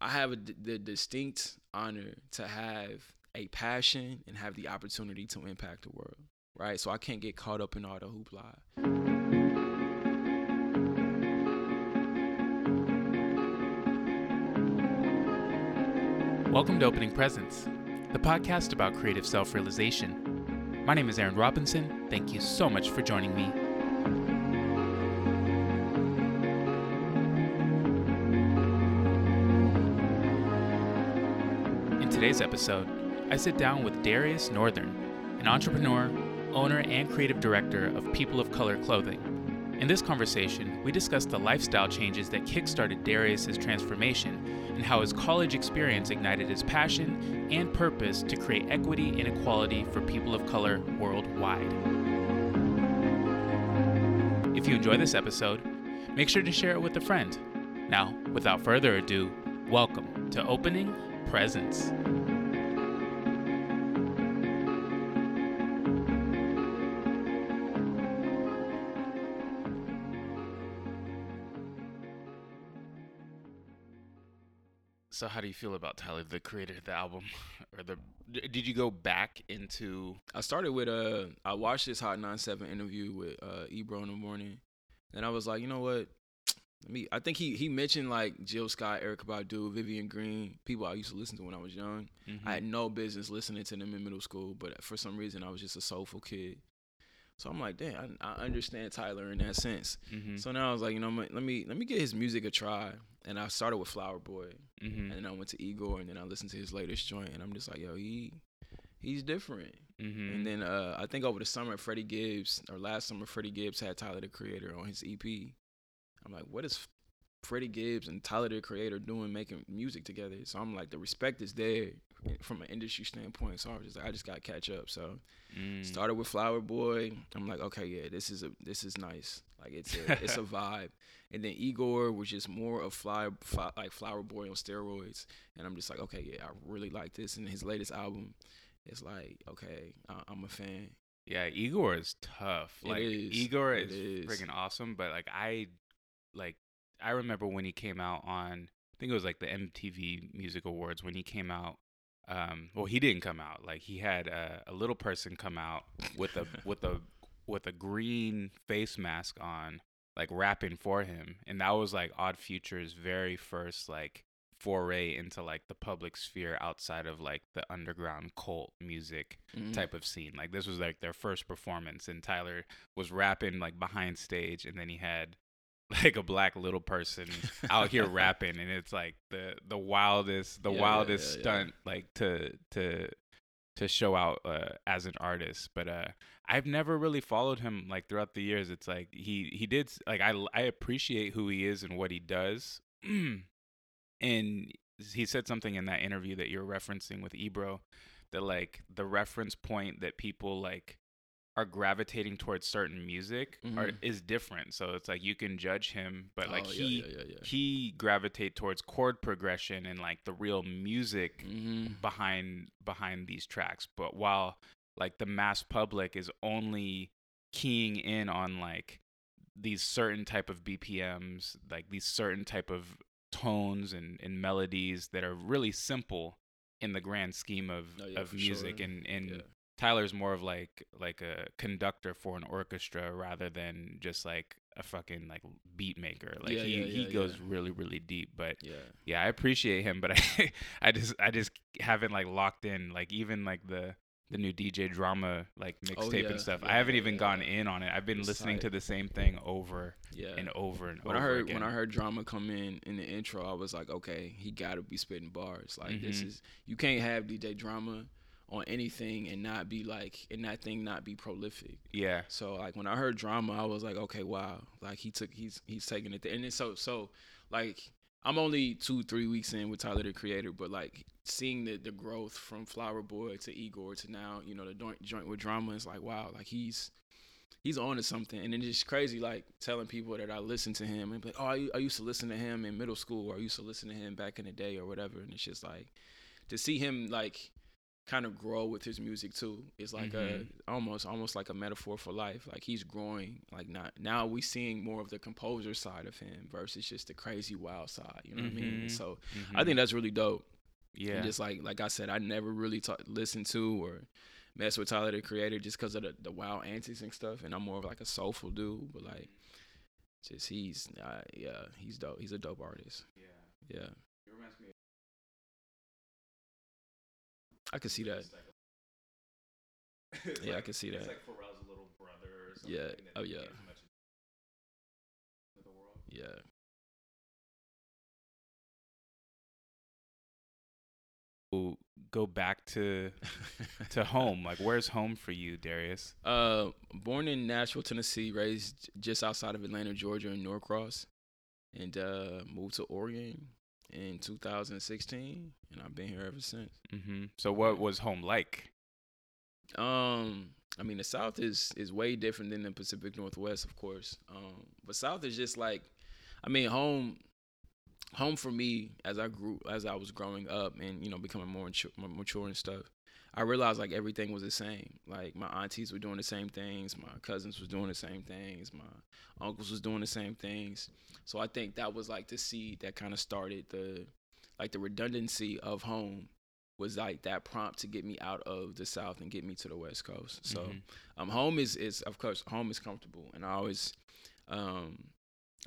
I have a, the distinct honor to have a passion and have the opportunity to impact the world, right? So I can't get caught up in all the hoopla. Welcome to Opening Presence, the podcast about creative self realization. My name is Aaron Robinson. Thank you so much for joining me. Today's episode, I sit down with Darius Northern, an entrepreneur, owner, and creative director of People of Color Clothing. In this conversation, we discuss the lifestyle changes that kickstarted Darius's transformation and how his college experience ignited his passion and purpose to create equity and equality for people of color worldwide. If you enjoy this episode, make sure to share it with a friend. Now, without further ado, welcome to Opening Presence. So, how do you feel about Tyler, the creator of the album, or the? Did you go back into? I started with uh I watched this Hot 97 interview with uh Ebro in the morning, and I was like, you know what? Let me. I think he he mentioned like Jill Scott, Erykah Badu, Vivian Green, people I used to listen to when I was young. I had no business listening to them in middle school, but for some reason I was just a soulful kid. So I'm like, damn, I, I understand Tyler in that sense. Mhm. So now I was like, you know, let me let me get his music a try. And I started with Flower Boy, Mhm. and then I went to Igor, and then I listened to his latest joint, and I'm just like, yo, he he's different. Mhm. And then uh, I think over the summer, Freddie Gibbs, or last summer, Freddie Gibbs had Tyler the Creator on his EP. I'm like, what is Freddie Gibbs and Tyler the Creator doing making music together? So I'm like, the respect is there from an industry standpoint. So I was just like, I just got to catch up. So Mm. started with Flower Boy. I'm like, okay, yeah, this is a this is nice. Like it's a it's a vibe. And then Igor was just more of fly, fly like Flower Boy on steroids. And I'm just like, okay, yeah, I really like this. And his latest album, it's like, okay, I, I'm a fan. Yeah, Igor is tough. Like is. Igor is, is. freaking awesome, but like I like I remember when he came out on I think it was like the MTV Music Awards when he came out um well he didn't come out. Like he had a, a little person come out with a with a with a green face mask on like rapping for him and that was like Odd Future's very first like foray into like the public sphere outside of like the underground cult music Mhm. type of scene. Like this was like their first performance, and Tyler was rapping like behind stage, and then he had like a black little person out here rapping, and it's like the the wildest, the Yeah, wildest yeah. stunt like to to to show out uh, as an artist. But uh, I've never really followed him like throughout the years. It's like he he did like I I appreciate who he is and what he does. and he said something in that interview that you're referencing with Ebro that like the reference point that people like are gravitating towards certain music are, Mhm. is different. So it's like you can judge him, but like Oh, he yeah, yeah, yeah, he gravitate towards chord progression and like the real music Mhm. behind behind these tracks. But while like the mass public is only keying in on like these certain type of BPMs, like these certain type of tones and, and melodies that are really simple in the grand scheme of, Oh, yeah, of music sure. and, and Yeah. Tyler's more of like like a conductor for an orchestra rather than just like a fucking like beat maker. Like Yeah, he, yeah, he yeah, goes really, really deep. But Yeah. yeah, I appreciate him, but I I just I just haven't like locked in like even like the the new DJ drama like mixtape Oh, and stuff. I haven't even gone in on it. I've been It's listening to the same thing over Yeah. and over and when over I heard again. when I heard drama come in in the intro, I was like, okay, he got to be spitting bars. Like this Mhm. is you can't have DJ drama on anything and not be like and that thing not be prolific. yeah, So like when I heard drama, I was like, okay, wow, like he took he's he's taking it there. And then so so like I'm only two three weeks in with Tyler the Creator, but like seeing the the growth from Flower Boy to Igor to now, you know, the joint joint with drama is like wow, like he's he's on to something. And then it's crazy, like telling people that I listen to him and like, oh, I, I used to listen to him in middle school, or I used to listen to him back in the day, or whatever. And it's just like to see him like kind of grow with his music too. It's like Mhm. a almost almost like a metaphor for life. Like he's growing. Like not now we seeing more of the composer side of him versus just the crazy wild side. You know what I mean? Mhm. So Mhm. I think that's really dope. yeah. And just like like I said, I never really ta- listened to or mess with Tyler the Creator just because of the, the wild antics and stuff. And I'm more of like a soulful dude, but like just he's uh, yeah he's dope. He's a dope artist. yeah. Yeah, I could see that. It's Yeah, I like- can see it's that. like Pharrell's little brother or something. Yeah. that Oh, yeah. as much to the world. Yeah. We'll go back to to home. Like, where's home for you, Darius? Uh, born in Nashville, Tennessee, raised just outside of Atlanta, Georgia, in Norcross, and uh, moved to Oregon in 2016, and I've been here ever since. hmm So, what was home like? Um, I mean, the South is is way different than the Pacific Northwest, of course. Um, but South is just like, I mean, home. Home for me, as I grew, as I was growing up, and you know, becoming more mature, more mature and stuff, I realized like everything was the same. Like my aunties were doing the same things, my cousins was doing the same things, my uncles was doing the same things. So I think that was like the seed that kind of started the, like the redundancy of home was like that prompt to get me out of the south and get me to the west coast so Mhm. um home is is of course home is comfortable and i always um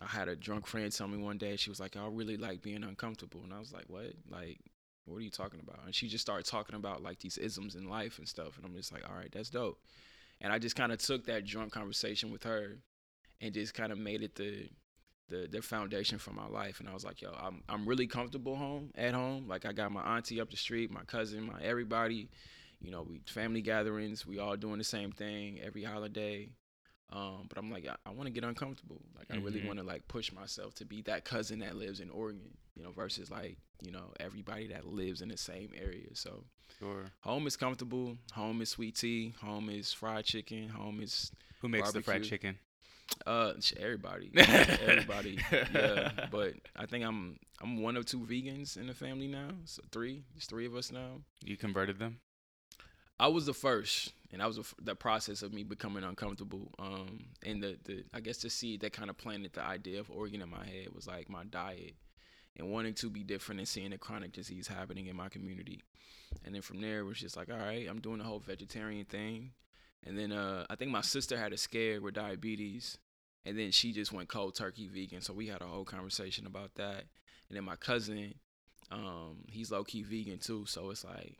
i had a drunk friend tell me one day she was like i really like being uncomfortable and i was like what like what are you talking about and she just started talking about like these isms in life and stuff and i'm just like all right that's dope and i just kind of took that drunk conversation with her and just kind of made it the the the foundation for my life. And I was like, yo, I'm I'm really comfortable home at home. Like I got my auntie up the street, my cousin, my everybody. You know, we family gatherings. We all doing the same thing every holiday. Um, but I'm like, I, I want to get uncomfortable. Like I really Mhm. want to like push myself to be that cousin that lives in Oregon. You know, versus like you know everybody that lives in the same area. So Sure. home is comfortable. Home is sweet tea. Home is fried chicken. Home is Who makes the fried chicken? uh everybody everybody yeah but i think i'm i'm one of two vegans in the family now so three there's three of us now You converted them? i was the first and that was the the process of me becoming uncomfortable um and the the i guess the seed that kind of planted the idea of Oregon in my head was like my diet and wanting to be different and seeing the chronic disease happening in my community. And then from there it was just like all right i'm doing the whole vegetarian thing. And then uh i think my sister had a scare with diabetes and then she just went cold turkey vegan so we had a whole conversation about that. And then my cousin um he's low key vegan too so it's like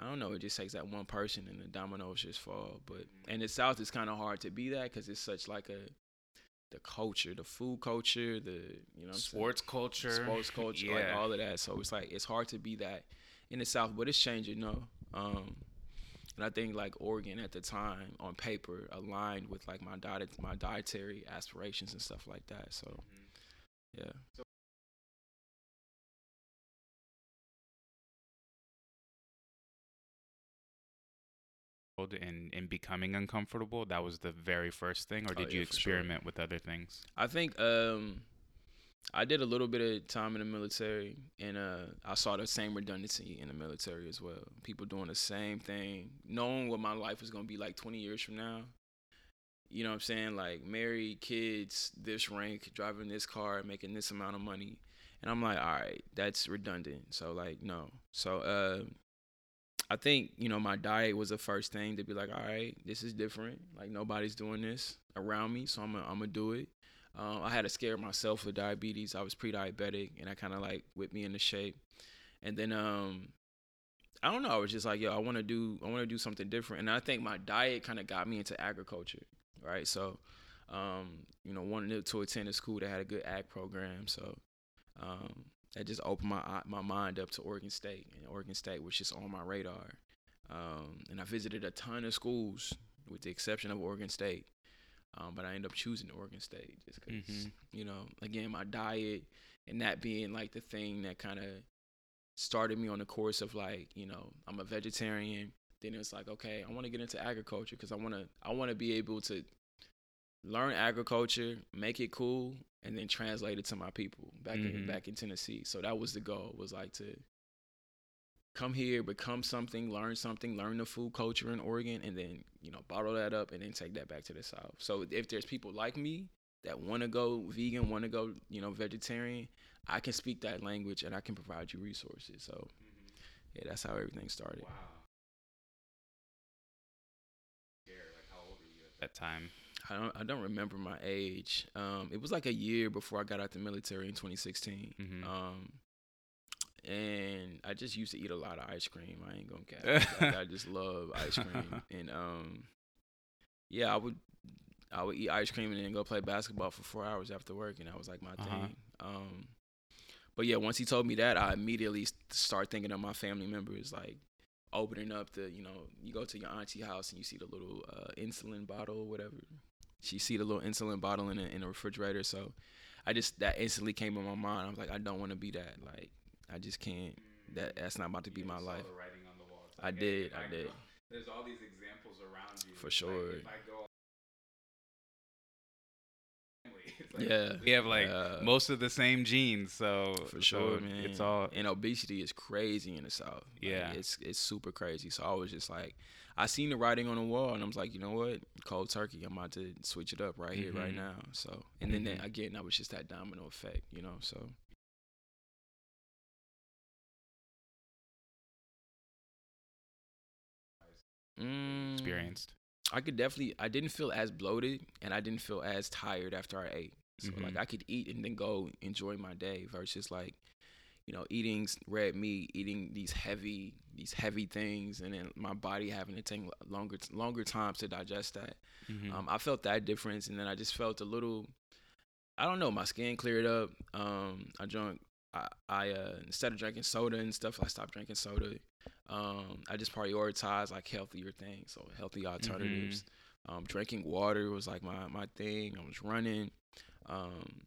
I don't know. It just takes that one person and the dominoes just fall. But and the South is kind of hard to be that because it's such like a the culture, the food culture, the you know what I'm saying? Sports culture. sports culture, like Yeah. all of that. So it's like it's hard to be that in the South, but it's changing, no. Um, and I think like Oregon at the time on paper aligned with like my diet, my dietary aspirations and stuff like that. So Mm-hmm. yeah, and and becoming uncomfortable that was the very first thing or Oh, did yeah, you for sure. experiment with other things I think um, I did a little bit of time in the military, and uh, I saw the same redundancy in the military as well. People doing the same thing, knowing what my life was gonna be like 20 years from now. You know what I'm saying? Like married, kids, this rank, driving this car, making this amount of money, and I'm like, all right, that's redundant. So like, no. So uh, I think you know my diet was the first thing to be like, all right, this is different. Like nobody's doing this around me, so I'm gonna I'm gonna do it. Um, I had to scare myself with diabetes. I was pre-diabetic, and I kind of like whipped me into shape. And then um, I don't know. I was just like, yo, I want to do I want to do something different. And I think my diet kind of got me into agriculture, right? So, um, you know, wanted to attend a school that had a good ag program. So um, that just opened my my mind up to Oregon State, and Oregon State was just on my radar. Um, and I visited a ton of schools, with the exception of Oregon State. Um, but I ended up choosing Oregon State just because, Mhm. you know, again, my diet and that being like the thing that kind of started me on the course of like, you know, I'm a vegetarian. Then it's like, okay, I want to get into agriculture because I want to, I want to be able to learn agriculture, make it cool, and then translate it to my people back in Mhm. back in Tennessee. So that was the goal. Was like to come here, become something, learn something, learn the food culture in Oregon, and then you know bottle that up and then take that back to the South. So if there's people like me that want to go vegan, want to go you know vegetarian, I can speak that language and I can provide you resources. So yeah, that's how everything started. Wow. That time. I don't I don't remember my age. Um, it was like a year before I got out the military in 2016. Mhm. Um, and I just used to eat a lot of ice cream. I ain't gonna cap. like, I just love ice cream, and um, yeah, I would I would eat ice cream and then go play basketball for four hours after work, and that was like my Uh-huh. thing. Um, but yeah, once he told me that, I immediately start thinking of my family members, like opening up the, you know, you go to your auntie house and you see the little uh, insulin bottle or whatever. She see the little insulin bottle in a, in a refrigerator, so I just that instantly came in my mind. I was like, I don't want to be that. Like, I just can't. That that's not about to be my life. I did, I did. There's all these examples around you. For sure. if I go, Yeah, we have like uh, most of the same genes, so for so sure, man. It's all and obesity is crazy in the south. Like, Yeah. it's it's super crazy. So I was just like, I seen the writing on the wall, and I was like, you know what, cold turkey. I'm about to switch it up right here, right Mhm. now. So, and then, then Mhm. again, that was just that domino effect, you know. So Mm, experienced. I could definitely. I didn't feel as bloated, and I didn't feel as tired after I ate. So like Mhm. I could eat and then go enjoy my day versus like, you know, eating red meat, eating these heavy these heavy things, and then my body having to take longer longer times to digest that. Mhm. Um, I felt that difference, and then I just felt a little. I don't know. My skin cleared up. Um, I drank. I, I uh, instead of drinking soda and stuff, I stopped drinking soda. Um, I just prioritized like healthier things, so healthy alternatives. Um, drinking water was like my my thing. I was running. Um,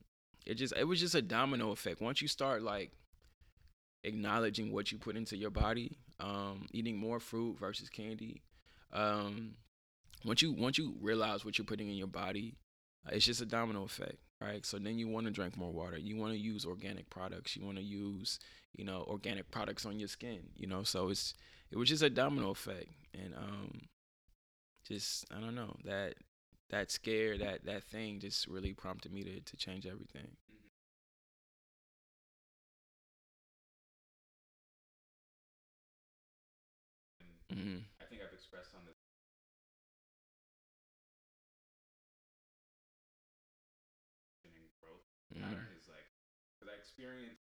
it just it was just a domino effect. Once you start like acknowledging what you put into your body, um, eating more fruit versus candy. Um, once you once you realize what you're putting in your body, uh, it's just a domino effect, right? So then you want to drink more water. You want to use organic products. You want to use you know organic products on your skin. You know, so it's it was just a domino effect, and um, just I don't know that that scare that that thing just really prompted me to to change everything. Hmm I think I've expressed on this. growth hmm pattern is like, because I experienced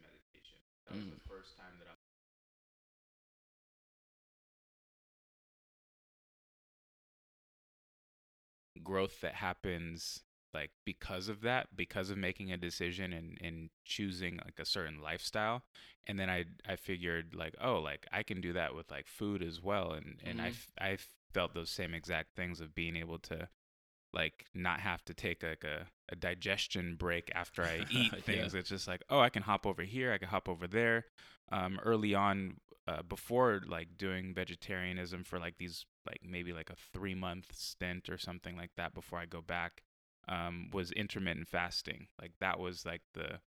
meditation. That was Mm. the first time that I. Growth that happens like because of that, because of making a decision and, and choosing like a certain lifestyle. And then I I figured like, oh, like I can do that with like food as well. And and I Mhm. f- I felt those same exact things of being able to like not have to take like a, a digestion break after I eat Yeah. things. It's just like, oh, I can hop over here, I can hop over there. Um, early on, uh, before like doing vegetarianism for like these like maybe like a three month stint or something like that before I go back, um, was intermittent fasting. Like that was like the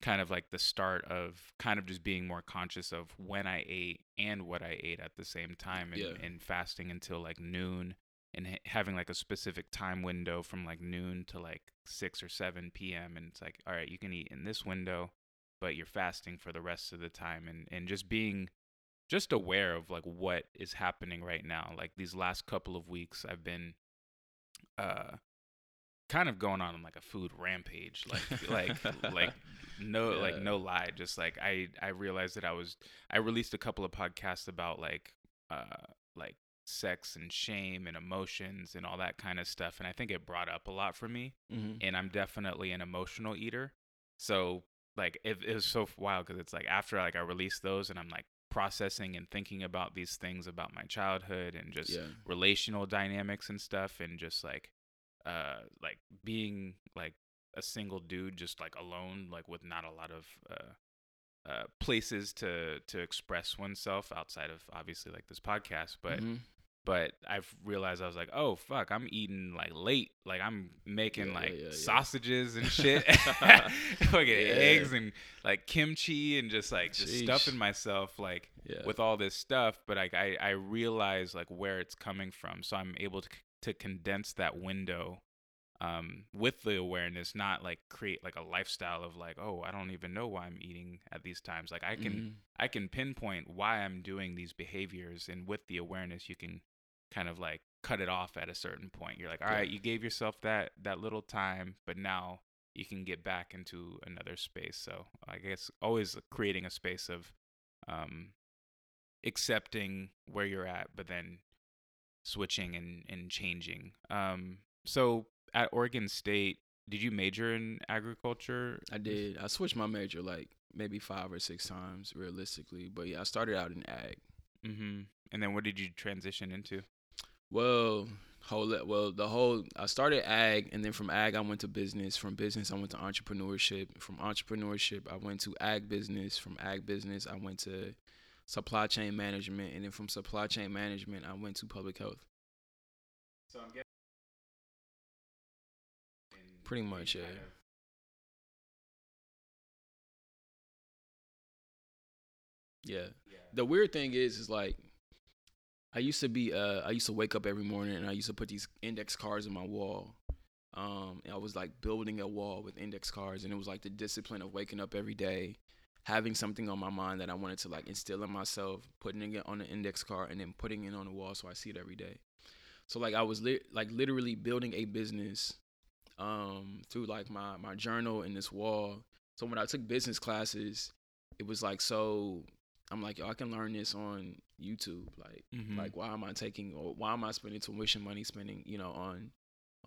kind of like the start of kind of just being more conscious of when I ate and what I ate at the same time and, Yeah. and fasting until like noon and ha- having like a specific time window from like noon to like 6 or 7 p.m. and it's like all right you can eat in this window but you're fasting for the rest of the time and and just being just aware of like what is happening right now like these last couple of weeks I've been uh kind of going on like a food rampage like like like no like no lie just like i i realized that i was i released a couple of podcasts about like uh like sex and shame and emotions and all that kind of stuff and i think it brought up a lot for me hmm and i'm definitely an emotional eater. So like it, it was so wild because it's like after like i released those and i'm like processing and thinking about these things about my childhood and just Yeah. relational dynamics and stuff and just like uh like being like a single dude just like alone like with not a lot of uh uh places to to express oneself outside of obviously like this podcast but Mhm. but I've realized I was like, oh fuck, I'm eating like late. Like I'm making Yeah, like yeah, yeah. sausages and shit, fucking eggs and like kimchi and just like just Sheesh. stuffing myself like with all this stuff. But like I I realize like where it's coming from, so I'm able to to condense that window. Um, with the awareness, not like create like a lifestyle of like, oh, I don't even know why I'm eating at these times. Like I can Mhm. I can pinpoint why I'm doing these behaviors, and with the awareness, you can kind of like cut it off at a certain point. You're like, all Yeah. right, you gave yourself that that little time, but now you can get back into another space. So I guess always creating a space of um, accepting where you're at, but then switching and and changing. Um, so at Oregon State, did you major in agriculture? I did. I switched my major like maybe five or six times realistically, but yeah, I started out in ag. Mm-hmm. And then what did you transition into? Well, whole well the whole I started ag, and then from ag I went to business. From business I went to entrepreneurship. From entrepreneurship I went to ag business. From ag business I went to supply chain management, and then from supply chain management I went to public health. So I'm getting Pretty much, yeah. Yeah. The weird thing is, is like, I used to be, uh, I used to wake up every morning and I used to put these index cards on my wall. Um, and I was like building a wall with index cards, and it was like the discipline of waking up every day, having something on my mind that I wanted to like instill in myself, putting it on an index card, and then putting it on the wall so I see it every day. So like I was li- like literally building a business, um, through like my my journal and this wall. So when I took business classes, it was like so I'm like, yo, I can learn this on YouTube. Like, Mhm. like why am I taking or why am I spending tuition money spending, you know, on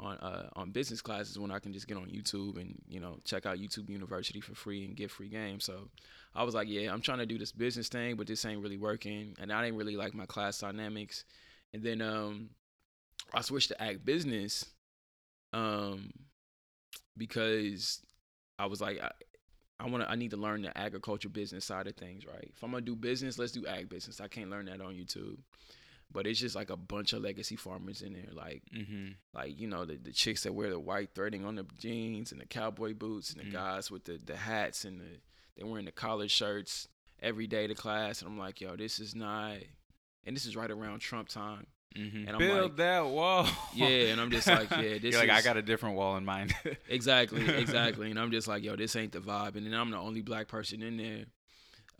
on uh on business classes when I can just get on YouTube and, you know, check out YouTube University for free and get free games. So I was like, yeah, I'm trying to do this business thing, but this ain't really working. And I didn't really like my class dynamics. And then um I switched to ag business um because I was like I, I want I need to learn the agriculture business side of things, right? If I'm to do business, let's do ag business. I can't learn that on YouTube. But it's just like a bunch of legacy farmers in there like Mm-hmm. like you know the, the chicks that wear the white threading on the jeans and the cowboy boots and the Mm. guys with the, the hats and the they're wearing the collared shirts every day to class and I'm like yo this is not and this is right around Trump time Mm-hmm. And I'm Build like- that wall. Yeah, and I'm just like, yeah, this You're like, I got a different wall in mind. exactly exactly and I'm just like yo this ain't the vibe and then I'm the only black person in there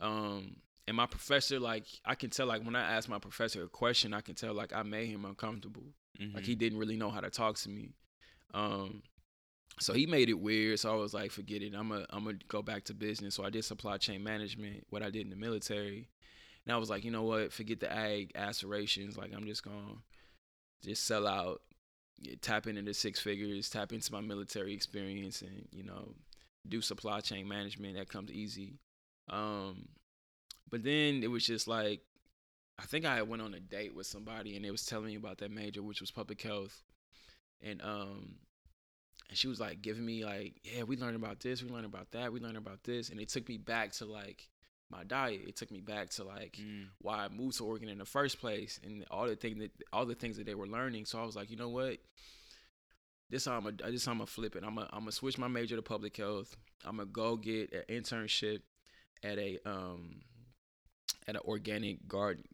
um and my professor like I can tell like when I ask my professor a question I can tell like I made him uncomfortable. Like he didn't really know how to talk to me. Um so he made it weird. So i was like forget it. I'm gonna I'm gonna go back to business. So i did supply chain management what i did in the military. And i was like you know what? Forget the ag aspirations. Like i'm just gonna just sell out tap into the six figures tap into my military experience and you know do supply chain management. That comes easy. Um but then it was just like I think I went on a date with somebody and they was telling me about that major, which was public health. And um and she was like giving me like, yeah, we learned about this, we learned about that, we learned about this. And it took me back to like my diet. It took me back to like Mm. why I moved to Oregon in the first place and all the thing that all the things that they were learning. So I was like, you know what? This time I'm a, this time I'm gonna flip it. I'm gonna I'm gonna switch my major to public health. I'm gonna go get an internship at a um at an organic garden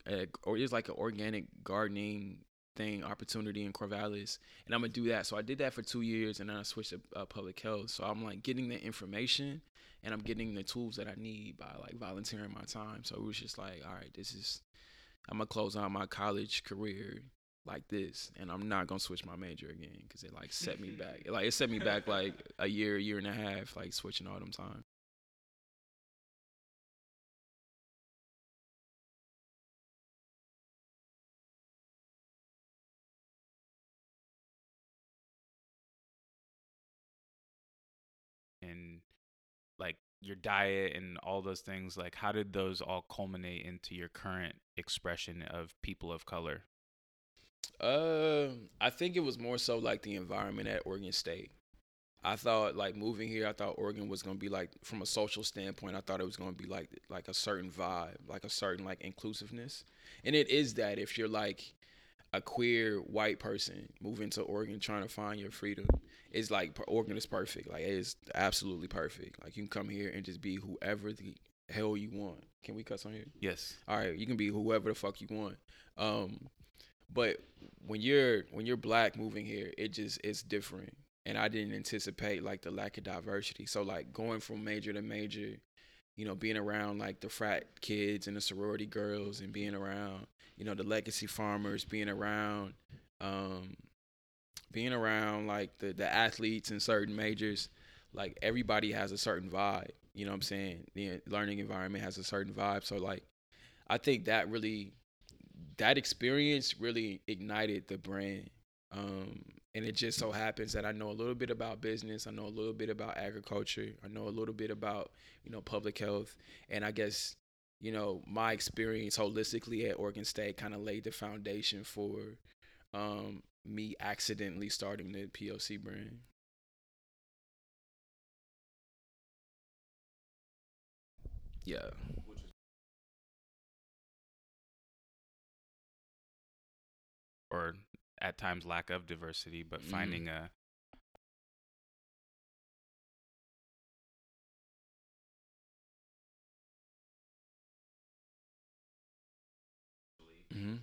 or it's like an organic gardening thing opportunity in Corvallis and I'm gonna do that. So I did that for two years and then I switched to uh, public health. So I'm like getting the information and I'm getting the tools that I need by like volunteering my time. So it was just like, all right, this is I'm gonna close out my college career like this, and I'm not gonna switch my major again because it like set me back. Like it set me back like a year, year and a half, like switching all them time. Your diet and all those things like how did those all culminate into your current expression of people of color Uh, I think it was more so like the environment at Oregon State. I thought like moving here, I thought Oregon was gonna be like from a social standpoint. I thought it was gonna be like like a certain vibe, like a certain like inclusiveness, and it is that if you're like a queer white person moving to Oregon trying to find your freedom. It's like Oregon is perfect. Like it's absolutely perfect. Like you can come here and just be whoever the hell you want. Can we cuss on here? Yes. All right, you can be whoever the fuck you want. Um, but when you're when you're black moving here, it just it's different. And I didn't anticipate like the lack of diversity. So like going from major to major, you know, being around like the frat kids and the sorority girls and being around, you know, the legacy farmers, being around um being around like the the athletes in certain majors, like everybody has a certain vibe. You know what I'm saying? The learning environment has a certain vibe. So like I think that really that experience really ignited the brand. Um, and it just so happens that I know a little bit about business. I know a little bit about agriculture. I know a little bit about you know public health. And I guess you know my experience holistically at Oregon State kind of laid the foundation for um, me accidentally starting the POC brand. Yeah. Or at times lack of diversity, but Mhm. finding a hmm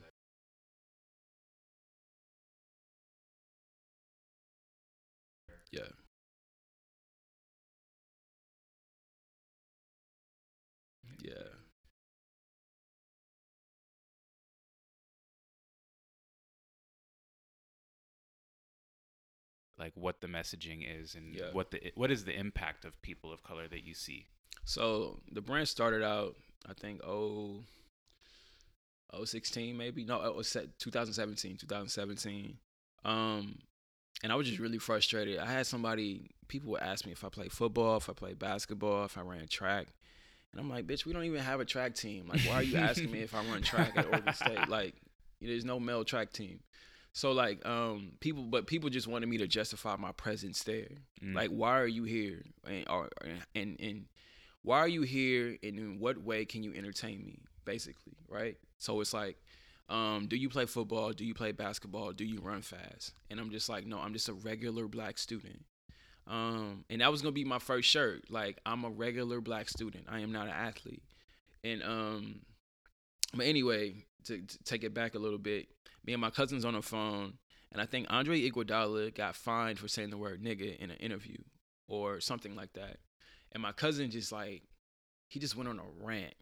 like what the messaging is and Yeah. what the what is the impact of people of color that you see. So the brand started out, I think, oh, oh, 16 maybe. No, it was set 2017, 2017. Um, and I was just really frustrated. I had somebody, people would ask me if I play football, if I play basketball, if I ran track. And I'm like, bitch, we don't even have a track team. Like, why are you asking me if I run track at Oregon State? Like, there's no male track team. So like, um, people, but people just wanted me to justify my presence there. Mm. Like, why are you here? And, or, and, and why are you here? And in what way can you entertain me? Basically, right? So it's like, um, do you play football? Do you play basketball? Do you run fast? And I'm just like, no, I'm just a regular black student. Um, and that was gonna be my first shirt. Like, I'm a regular black student. I am not an athlete. And um, but anyway, to, to take it back a little bit, me and my cousins on the phone, and I think Andre Iguodala got fined for saying the word nigga in an interview or something like that. And my cousin just like, he just went on a rant.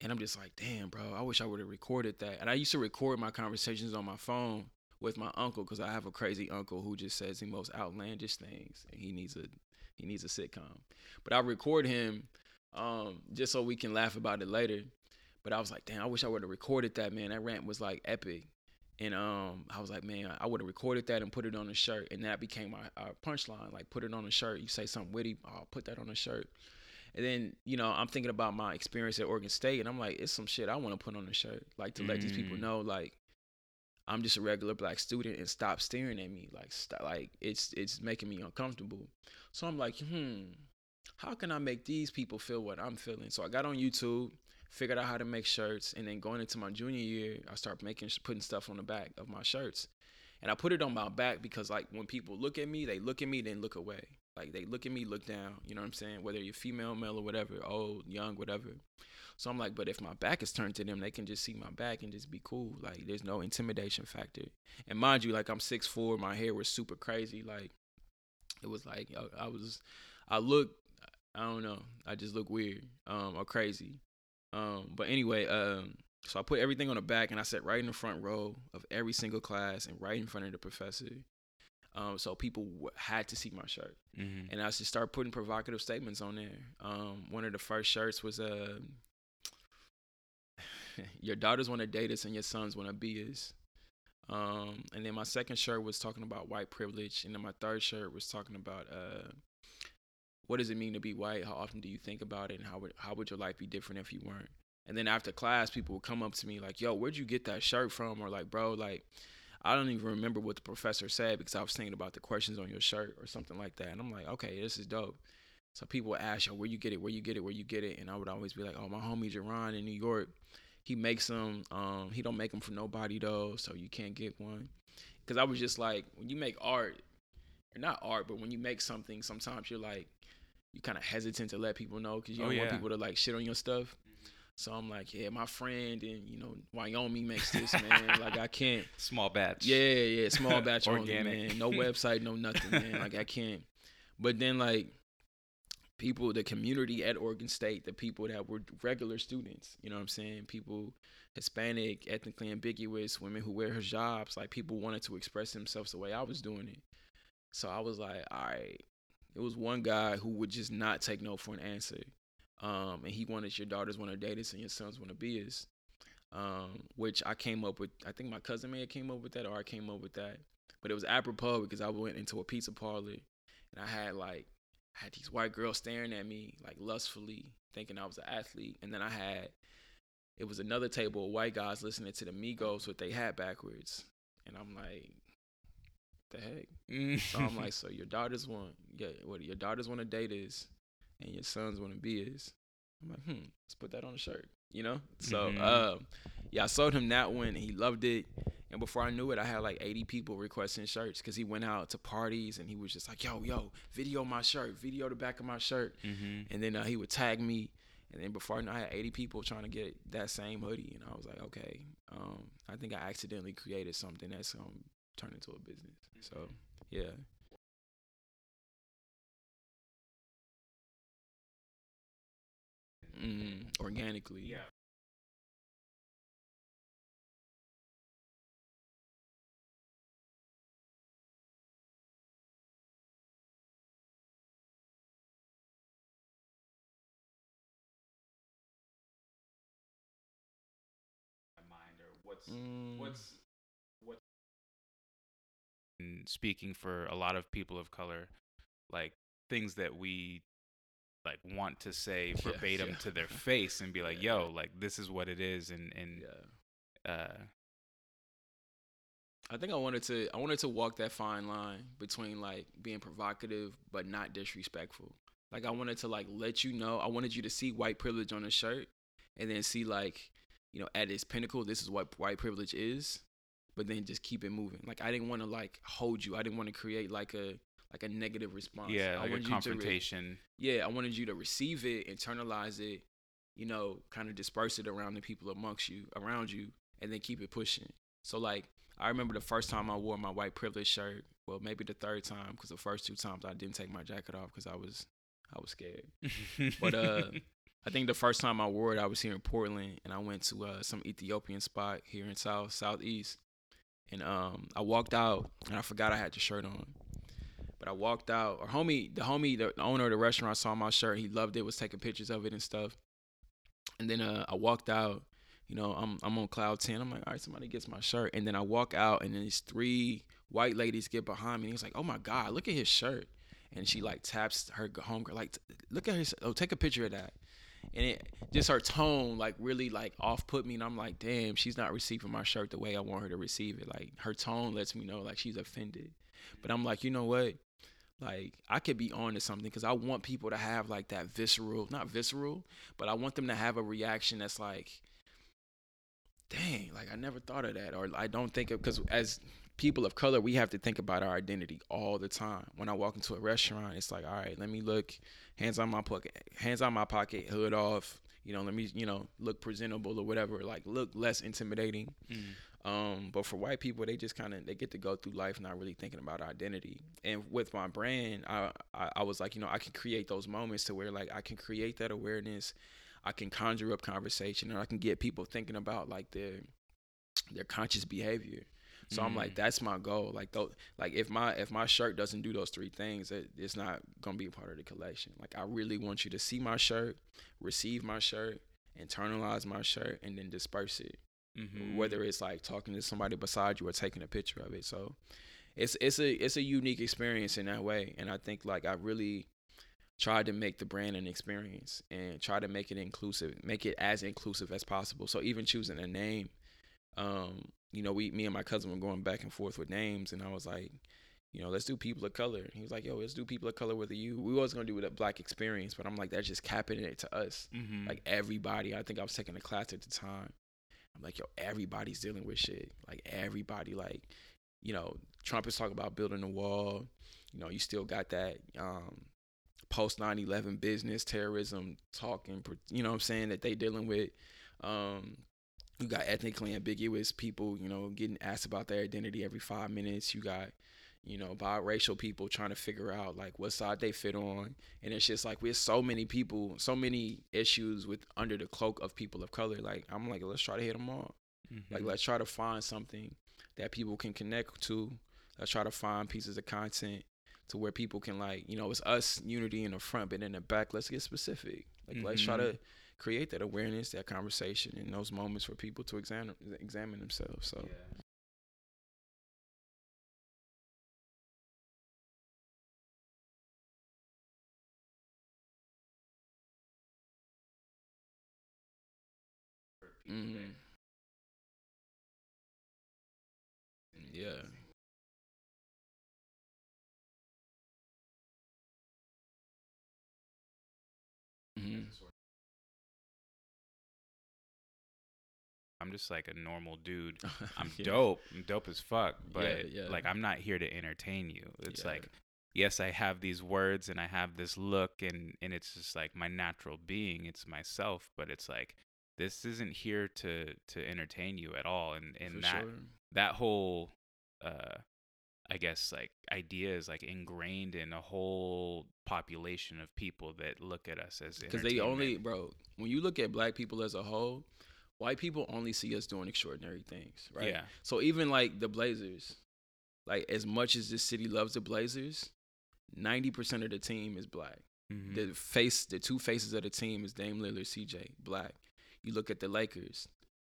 And I'm just like, damn, bro, I wish I would have recorded that. And I used to record my conversations on my phone with my uncle because I have a crazy uncle who just says the most outlandish things, and he needs a he needs a sitcom. But I record him um, just so we can laugh about it later. But I was like, damn, I wish I would have recorded that, man. That rant was like epic. And um, I was like, man, I would have recorded that and put it on a shirt, and that became my punchline. Like, put it on a shirt. You say something witty, I'll put that on a shirt. And then, you know, I'm thinking about my experience at Oregon State, and I'm like, it's some shit I want to put on a shirt, like to let these people Mm. know, like, I'm just a regular black student, and stop staring at me, like, st- like it's it's making me uncomfortable. So I'm like, hmm, how can I make these people feel what I'm feeling? So I got on YouTube, figured out how to make shirts, and then going into my junior year, I started making putting stuff on the back of my shirts. And I put it on my back because like when people look at me, they look at me, then look away. Like they look at me, look down. You know what I'm saying? Whether you're female, male, or whatever, old, young, whatever. So I'm like, but if my back is turned to them, they can just see my back and just be cool. Like there's no intimidation factor. And mind you, like I'm six four, my hair was super crazy. Like it was like I, was, I look, I don't know, I just look weird, um, or crazy. Um, but anyway, um, so I put everything on the back and I sat right in the front row of every single class and right in front of the professor. Um, so people w- had to see my shirt, Mm-hmm. and I just started putting provocative statements on there. Um, one of the first shirts was uh, "Your daughters want to date us and your sons want to be us." Um, and then my second shirt was talking about white privilege, and then my third shirt was talking about uh, what does it mean to be white? How often do you think about it, and how would how would your life be different if you weren't? And then after class, people would come up to me like, "Yo, where'd you get that shirt from?" Or like, "Bro, like." I don't even remember what the professor said because I was thinking about the questions on your shirt or something like that. And I'm like, okay, this is dope. So people would ask, yo, where you get it, where you get it, where you get it. And I would always be like, oh, my homie Jerron in New York, he makes them. Um, he don't make them for nobody though, so you can't get one. Cause I was just like, when you make art, not art, but when you make something, sometimes you're like, you kind of hesitant to let people know because you Oh, don't want yeah. people to like shit on your stuff. Mm-hmm. So I'm like, yeah, my friend and you know Wyoming makes this man. like I can't. Small batch. Yeah, yeah, small batch only, Organic. man. No website, no nothing, man. Like I can't. But then like people, the community at Oregon State, the people that were regular students, you know what I'm saying? People Hispanic, ethnically ambiguous, women who wear hijabs, like people wanted to express themselves the way I was doing it. So I was like, all right. It was one guy who would just not take no for an answer. Um, and he wanted your daughters want to date us and your sons want to be us um, which I came up with. I think my cousin may have came up with that, or I came up with that. But it was apropos because I went into a pizza parlor and I had like I had these white girls staring at me like lustfully, thinking I was an athlete, and then I had it was another table of white guys listening to the Migos with their hat backwards, and I'm like, the heck. Mm. So I'm like, so your daughters want, yeah, what your daughters want to date is, and your sons want to be is. I'm like, hmm, let's put that on a shirt, you know. So, Mhm. um, yeah, I sold him that one. And he loved it, and before I knew it, I had like 80 people requesting shirts because he went out to parties and he was just like, yo, yo, video my shirt, video the back of my shirt, hmm and then uh, he would tag me. And then before I know, I had 80 people trying to get that same hoodie, and I was like, okay, um, I think I accidentally created something that's gonna turn into a business. So, yeah. Mm, organically. Yeah. mind or what's Mm, what's what speaking for a lot of people of color like things that we like want to say verbatim yeah. to their face and be like Yeah. yo like this is what it is and and uh I think I wanted to I wanted to walk that fine line between like being provocative but not disrespectful. Like I wanted to like let you know I wanted you to see white privilege on the shirt and then see like you know at its pinnacle this is what white privilege is but then just keep it moving. Like I didn't want to like hold you. I didn't want to create like a like a negative response. yeah I like a wanted you to re- confrontation yeah, I wanted you to receive it, internalize it, you know, kind of disperse it around the people amongst you, around you, and then keep it pushing. So like, I remember the first time I wore my white privilege shirt. Well, maybe the third time, because the first two times I didn't take my jacket off because I was, I was scared. But uh, I think the first time I wore it, I was here in Portland, and I went to uh, some Ethiopian spot here in South Southeast, and um, I walked out, and I forgot I had the shirt on. But I walked out, or homie, the homie, the owner of the restaurant saw my shirt. He loved it, was taking pictures of it and stuff. And then uh, I walked out. You know, I'm I'm on cloud ten. I'm like, all right, somebody gets my shirt. And then I walk out, and then these three white ladies get behind me. And he's like, oh my god, look at his shirt. And she like taps her homegirl, like, look at his. Oh, take a picture of that. And it just her tone like really like off put me, and I'm like, damn, she's not receiving my shirt the way I want her to receive it. Like her tone lets me know like she's offended. But I'm like, you know what? Like I could be on to something because I want people to have like that visceral, not visceral, but I want them to have a reaction that's like, dang, like I never thought of that, or I don't think of because as people of color, we have to think about our identity all the time. When I walk into a restaurant, it's like, all right, let me look, hands on my pocket, hands on my pocket, hood off. You know, let me, you know, look presentable or whatever, like look less intimidating. Mm. Um, but for white people, they just kind of they get to go through life not really thinking about identity. And with my brand, I, I I was like, you know, I can create those moments to where like I can create that awareness, I can conjure up conversation, and I can get people thinking about like their their conscious behavior. So I'm like, Mm. that's my goal. Like though, like if my if my shirt doesn't do those three things, it, it's not gonna be a part of the collection. Like I really want you to see my shirt, receive my shirt, internalize my shirt, and then disperse it Mhm. whether it's like talking to somebody beside you or taking a picture of it. So it's it's a it's a unique experience in that way, and I think like I really tried to make the brand an experience and try to make it inclusive, make it as inclusive as possible. So even choosing a name, um, you know, we me and my cousin were going back and forth with names, and I was like. You know, let's do people of color. He was like, "Yo, let's do people of color with a U." We was gonna do it a black experience, but I'm like, that's just capping it to us Mhm. like everybody. I think I was taking a class at the time, I'm like, yo, everybody's dealing with shit. Like everybody, like, you know, Trump is talking about building a wall. You know, you still got that um, post 9/11 business terrorism talking. You know, what I'm saying that they dealing with. Um, you got ethnically ambiguous people, you know, getting asked about their identity every five minutes. You got, you know, biracial people trying to figure out like what side they fit on. And it's just like we have so many people, so many issues with under the cloak of people of color. Like I'm like, let's try to hit them all. Mm-hmm. Like let's try to find something that people can connect to. Let's try to find pieces of content to where people can like, you know, it's us unity in the front, but in the back, let's get specific. Like mm-hmm. let's try to mm-hmm. Create that awareness, that conversation, in those moments for people to examine examine themselves. So. Yeah. Mm-hmm. Yeah. Mm-hmm. I'm just like a normal dude. I'm yeah. dope. I'm dope as fuck. But yeah, yeah. like I'm not here to entertain you. It's like yes, I have these words and I have this look and and it's just like my natural being. It's myself, but it's like this isn't here to to entertain you at all. And and For that sure. that whole uh I guess like idea is like ingrained in a whole population of people that look at us as because they only bro when you look at black people as a whole, white people only see us doing extraordinary things, right? Yeah. So even like the Blazers, like as much as this city loves the Blazers, ninety percent of the team is black. Mm-hmm. The face, the two faces of the team is Dame Lillard, CJ, black. You look at the Lakers,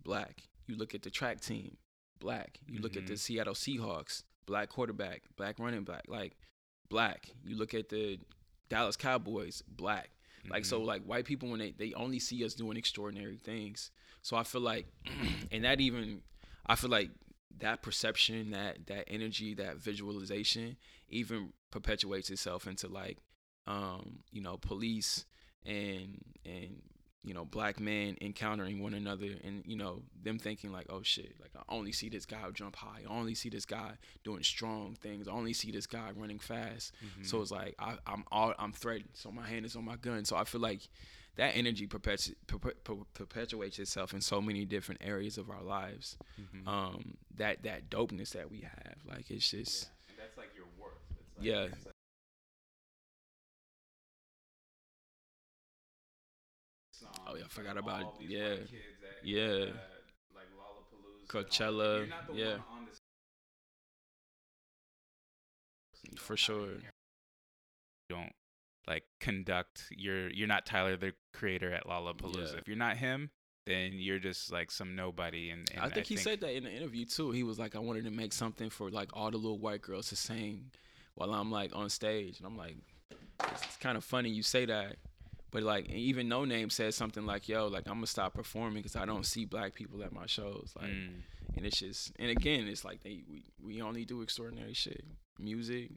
black. You look at the track team, black. You mm-hmm. look at the mm-hmm. Seattle Seahawks, black quarterback, black running back, like black. You look at the Dallas Cowboys, black. Mm-hmm. Like so mm-hmm. like white people when they, they only see us doing extraordinary things. So I feel like and that even I feel like that perception, that that energy, that visualization even perpetuates itself into like um, you know, police and and you know, black men encountering one another and, you know, them thinking like, oh shit, like I only see this guy jump high. I only see this guy doing strong things. I only see this guy running fast. Mm-hmm. So it's like I, am all I'm threatened. So my hand is on my gun. So I feel like that energy perpetu- perpetu- perpetuates itself in so many different areas of our lives. Mm-hmm. Um, that that dopeness that we have, like it's just. Yeah. that's like your worth. Like, yeah. Oh yeah, I forgot about it. Yeah, at, yeah. Uh, like Lollapalooza, Coachella. yeah. For sure. Don't like conduct. You're you're not Tyler the Creator at Lollapalooza. Yeah. If you're not him, then you're just like some nobody. And, and I, think I he think said that in the interview too. He was like, I wanted to make something for like all the little white girls to sing while I'm like on stage, and I'm like, it's, kind of funny you say that but like even no name said something like, "Yo, like I'm gonna stop performing because I don't see black people at my shows." Like, mm. and it's just, and again, it's like they we we only do extraordinary shit, music,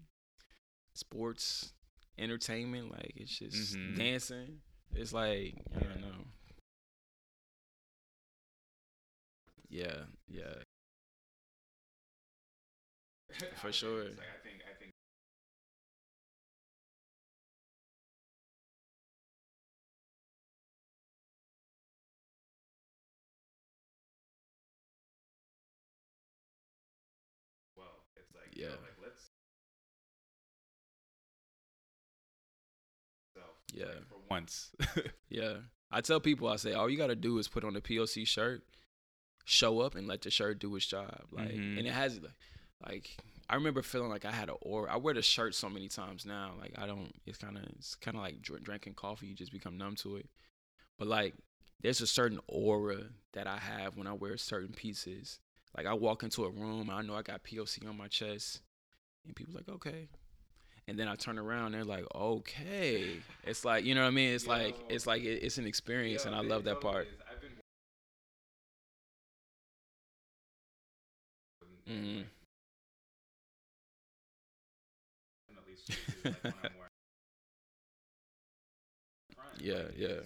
sports, entertainment. Like it's just mm-hmm. dancing. It's like I don't know. Yeah, yeah. For sure. yeah. You know, like yeah. Like, for once. yeah. I tell people, I say, all you got to do is put on a POC shirt, show up, and let the shirt do its job. Like, mm-hmm. and it has like, like I remember feeling like I had an aura. I wear the shirt so many times now. Like I don't. It's kind of it's kind of like dr- drinking coffee. You just become numb to it. But like, there's a certain aura that I have when I wear certain pieces. Like I walk into a room, I know I got POC on my chest, and people like, okay. And then I turn around, they're like, okay. It's like, you know what I mean? It's Yo. like, it's like it, it's an experience, Yo, and I love that part. Mm-hmm. yeah, yeah.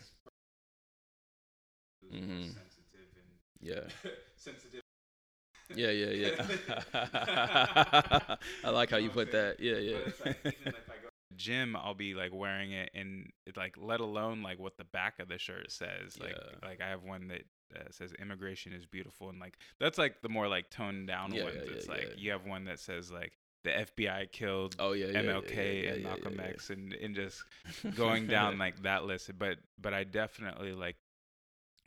Mm-hmm. Yeah. sensitive. Yeah, yeah, yeah. I like how you put that. Yeah, yeah. Like, even if I go to the gym, I'll be like wearing it, and it, like let alone like what the back of the shirt says. Like Yeah. like I have one that uh, says "Immigration is beautiful," and like that's like the more like toned down Yeah, ones. yeah, it's yeah, like you have one that says like the FBI killed Oh yeah, MLK and Malcolm X, and and just going down like that list. But but I definitely like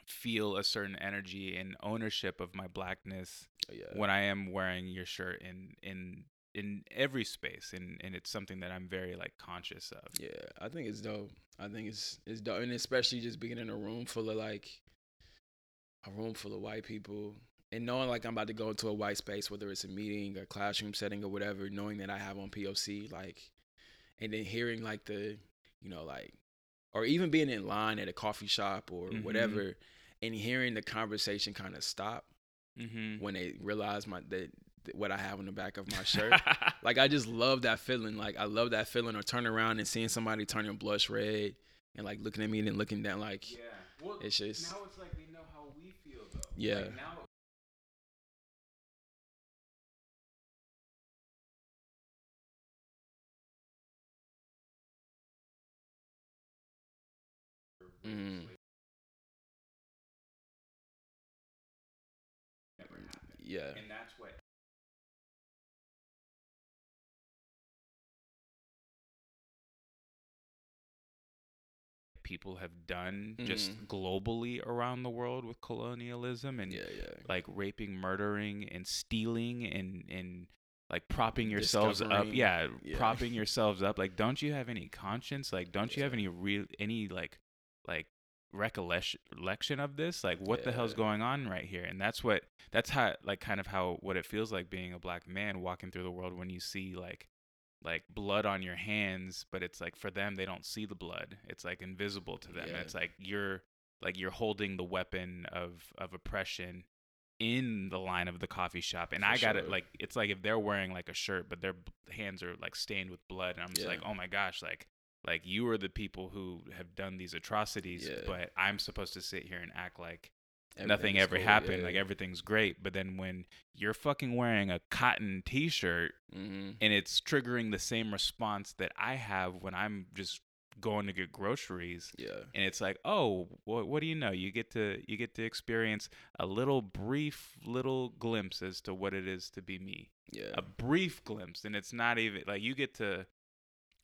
feel a certain energy and ownership of my blackness yeah. when I am wearing your shirt in in in every space, and and it's something that I'm very like conscious of. Yeah, I think it's dope. I think it's it's dope, and especially just being in a room full of like a room full of white people, and knowing like I'm about to go into a white space, whether it's a meeting, a classroom setting, or whatever, knowing that I have on POC, like, and then hearing like the, you know, like, or even being in line at a coffee shop or Mhm. whatever, and hearing the conversation kind of stop Mm-hmm. when they realize my that, what I have on the back of my shirt. Like I just love that feeling. Like I love that feeling or turn around and seeing somebody turning blush red and like looking at me and then looking down like yeah. Well, it's just now it's like they know how we feel though. Yeah. Like now. Mm. Yeah. And that's what people have done just Mhm. globally around the world with colonialism and Yeah, yeah. like raping, murdering, and stealing, and and like propping yourselves up. Yeah, yeah. propping yourselves up. Like, don't you have any conscience? Like, don't you have any real any like like recollection of this? Like, what the hell's Yeah. going on right here? And that's what that's how like kind of how what it feels like being a black man walking through the world when you see like like blood on your hands but it's like for them they don't see the blood it's like invisible to them Yeah. it's like you're like you're holding the weapon of of oppression in the line of the coffee shop and For i got it sure. like it's like if they're wearing like a shirt but their hands are like stained with blood and i'm just like oh my gosh like like you are the people who have done these atrocities Yeah. but i'm supposed to sit here and act like nothing ever cool, happened yeah. like everything's great but then when you're fucking wearing a cotton t-shirt Mhm. and it's triggering the same response that I have when I'm just going to get groceries Yeah. and it's like oh what, what do you know you get to you get to experience a little brief little glimpse as to what it is to be me Yeah. a brief glimpse and it's not even like you get to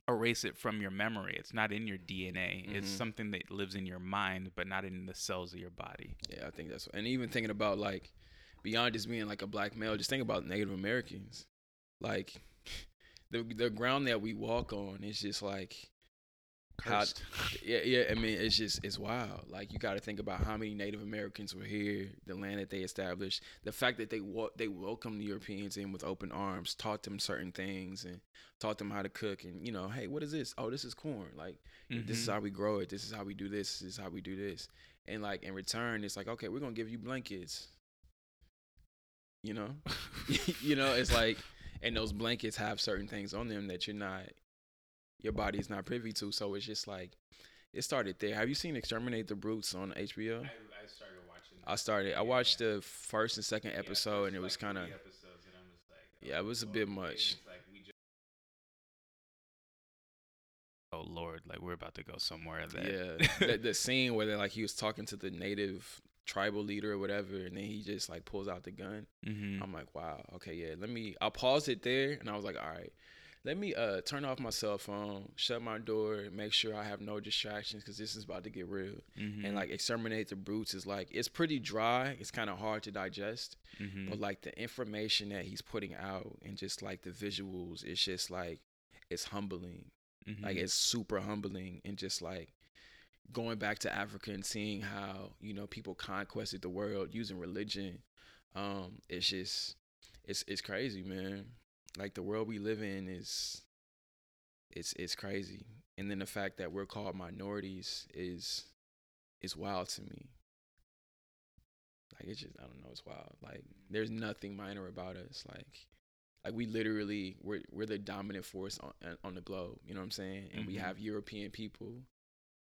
erase it from your memory it's not in your DNA it's Mhm. something that lives in your mind but not in the cells of your body Yeah, I think that's and even thinking about like beyond just being like a black male, just think about Native Americans. Like the the ground that we walk on is just like how yeah, yeah. I mean, it's just it's wild. Like you got to think about how many Native Americans were here, the land that they established, the fact that they wa- they welcomed the Europeans in with open arms, taught them certain things, and taught them how to cook. And you know, hey, what is this? Oh, this is corn. Like this is Mhm. how we grow it. This is how we do this. This is how we do this. And like in return, it's like okay, we're gonna give you blankets. You know, you know, it's like, and those blankets have certain things on them that you're not, your body's not privy to. So it's just like, it started there. Have you seen Exterminate the Brutes on HBO? I, I started watching I started. I watched the first and second episode, and it was kind of, oh, yeah, it was a bit much. Oh Lord, like we're about to go somewhere that Yeah, the, the scene where they like he was talking to the native tribal leader or whatever, and then he just like pulls out the gun. hmm I'm like, wow, okay, yeah. Let me. I paused it there, and I was like, all right, let me uh turn off my cell phone, shut my door, make sure I have no distractions because this is about to get real. hmm And like exterminate the brutes is like it's pretty dry. It's kind of hard to digest, hmm but like the information that he's putting out and just like the visuals, it's just like it's humbling. Mm-hmm. Like it's super humbling and just like going back to Africa and seeing how, you know, people conquested the world using religion. Um, it's just it's it's crazy, man. Like the world we live in is it's it's crazy. And then the fact that we're called minorities is is wild to me. Like it's just I don't know, it's wild. Like there's nothing minor about us. Like like we literally we're we're the dominant force on on the globe. You know what I'm saying? And we Mhm. have European people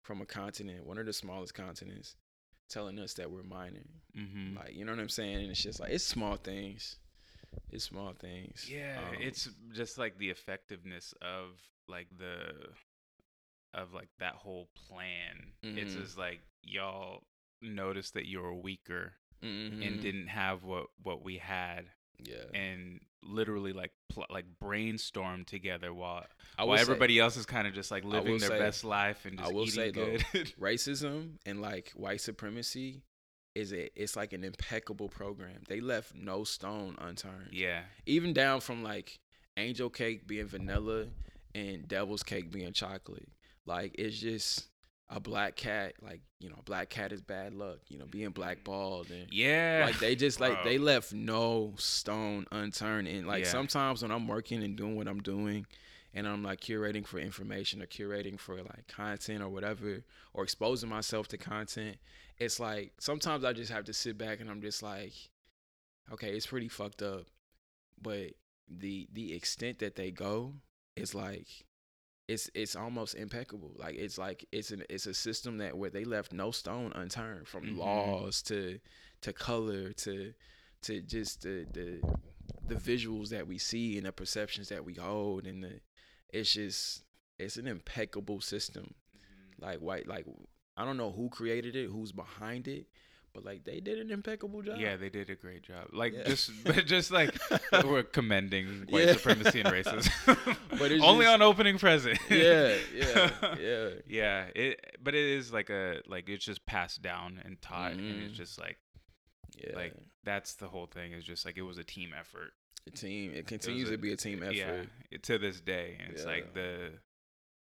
from a continent, one of the smallest continents, telling us that we're minor. Mm-hmm. Like you know what I'm saying? And it's just like it's small things. It's small things. Yeah, Um, it's just like the effectiveness of like the of like that whole plan. It's Mhm. just like y'all noticed that you were weaker mhm. and didn't have what what we had yeah. and literally like pl- like brainstorm together while I while will say- everybody else is kind of just like living their say- best life and I just will eating say, though, good. racism and like white supremacy is a it's like an impeccable program. They left no stone unturned. yeah. Even down from like angel cake being vanilla and devil's cake being chocolate. Like it's just a black cat, like, you know, black cat is bad luck, you know, being blackballed and Yeah. like they just like Bro. they left no stone unturned and like Yeah. sometimes when i'm working and doing what i'm doing and i'm like curating for information or curating for like content or whatever or exposing myself to content it's like sometimes i just have to sit back and i'm just like okay it's pretty fucked up but the the extent that they go is like it's it's almost impeccable. Like it's like it's an it's a system that where they left no stone unturned from Mhm. laws to to color to to just the the the visuals that we see and the perceptions that we hold and the it's just it's an impeccable system. Like white like I don't know who created it, who's behind it, but like they did an impeccable job. Yeah, they did a great job. Like Yeah. just, just like we're commending white Yeah. supremacy and racism, But it's only just- on Opening Presence. yeah, yeah, yeah. yeah. It, but it is like a like it's just passed down and taught, and Mhm. it's just like Yeah. like that's the whole thing. Is just like it was a team effort. A team it It was continues to be a team effort. Yeah, to this day, and it's like the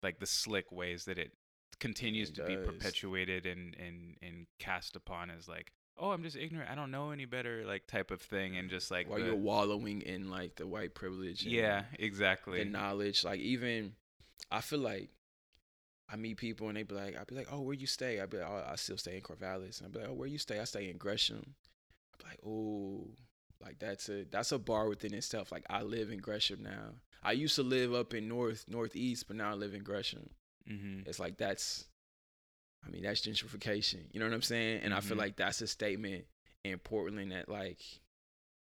like the slick ways that it continues It to be perpetuated and and and cast upon as like oh i'm just ignorant i don't know any better like type of thing and just like While the- you're wallowing in like the white privilege. and yeah exactly The knowledge. Like even I feel like I meet people and they be like, I'd be like, oh, where you stay? I'd be like, oh, I still stay in Corvallis. And I'd be like, oh, where you stay? I stay in Gresham. I'd be like, oh, like that's a that's a bar within itself. Like I live in Gresham now. I used to live up in north northeast, but now I live in Gresham. Hmm It's like that's, I mean, that's gentrification. You know what I'm saying? And I feel Mhm. like that's a statement in Portland that like,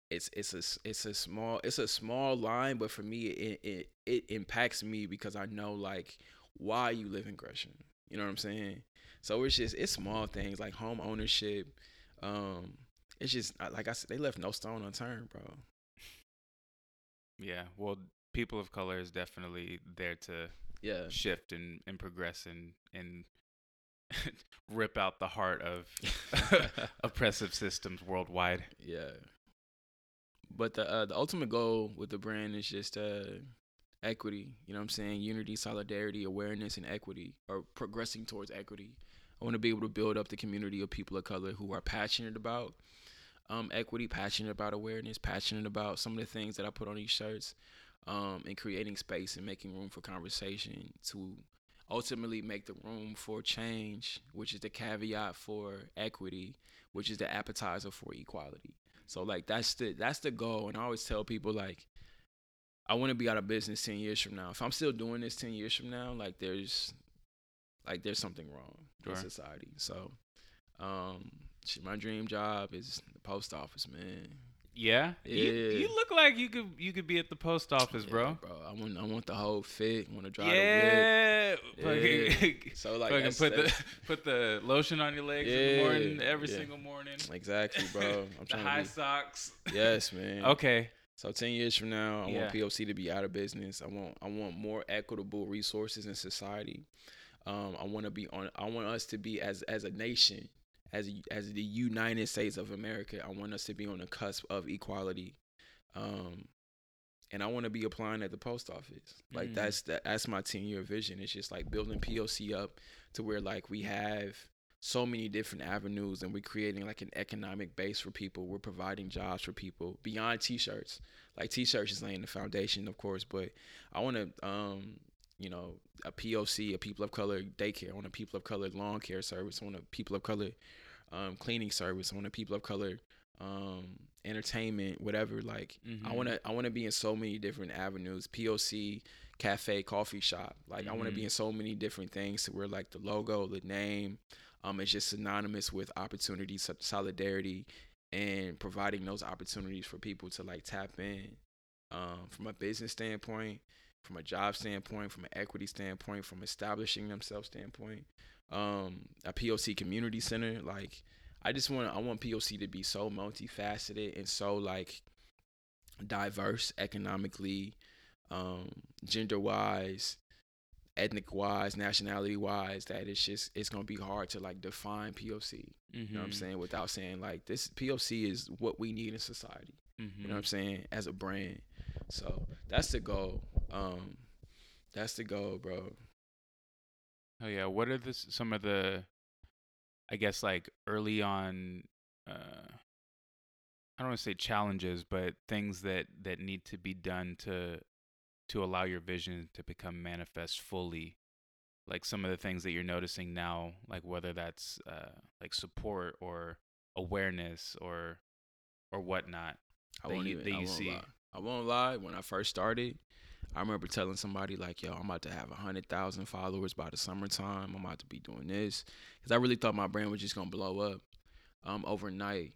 it's it's a it's a small it's a small line, but for me it it it impacts me because I know like why you live in Gresham. You know what I'm saying? So it's just it's small things like home ownership. Um, it's just like I said, they left no stone unturned, bro. yeah well people of color is definitely there to Yeah, shift and and progress and and rip out the heart of oppressive systems worldwide Yeah. But the uh, the ultimate goal with the brand is just uh equity. You know what I'm saying? Unity, solidarity, awareness, and equity, or progressing towards equity. I want to be able to build up the community of people of color who are passionate about um, equity, passionate about awareness, passionate about some of the things that I put on these shirts, um, and creating space and making room for conversation to ultimately make the room for change, which is the caveat for equity, which is the appetizer for equality. So like that's the that's the goal, and I always tell people like, I want to be out of business ten years from now. If I'm still doing this ten years from now, like there's like there's something wrong Sure. in society. So, um, my dream job is the post office, man. Yeah, You, Yeah. you look like you could you could be at the post office Yeah, bro bro, I want I want the whole fit. I want to drive yeah, the whip. So like fucking that's, put the put the lotion on your legs in the morning every yeah. single morning. exactly, bro. I'm the trying high be, socks. yes, man. Okay. So ten years from now, I Yeah. want POC to be out of business. I want I want more equitable resources in society. Um, I want to be on. I want us to be as as a nation, as as the United States of America. I want us to be on the cusp of equality, um, and I want to be applying at the post office. Like Mm. that's that, that's my ten year vision. It's just like building POC up to where like we have so many different avenues and we're creating like an economic base for people. We're providing jobs for people beyond t-shirts. Like t-shirts is laying the foundation, of course, but I want to um you know, a POC, a people of color daycare, I want a people of color lawn care service, I want a people of color um cleaning service, I want a people of color um entertainment, whatever like I Mhm. want to I want to be in so many different avenues. POC, cafe, coffee shop. Like I want to be in so many different things to where like the logo, the name, um, is just synonymous with opportunity, solidarity, and providing those opportunities for people to like tap in um, from a business standpoint, from a job standpoint, from an equity standpoint, from establishing themselves standpoint. Um, a POC community center, like I just want I want POC to be so multifaceted and so like diverse economically, um, gender wise, ethnic wise, nationality wise, that it's just it's gonna be hard to like define POC. Mm-hmm. You know what I'm mm-hmm. saying? Without saying like this POC is what we need in society. Mm-hmm. You know what I'm mm-hmm. saying? As a brand. So that's the goal. Um that's the goal, bro. Oh yeah. What are the some of the I guess like early on uh I don't want to say challenges, but things that that need to be done to to allow your vision to become manifest fully like some of the things that you're noticing now like whether that's uh, like support or awareness or or whatnot I won't you, even, I won't see lie. I won't lie when I first started I remember telling somebody like yo I'm about to have a hundred thousand followers by the summertime I'm about to be doing this because I really thought my brand was just gonna blow up um overnight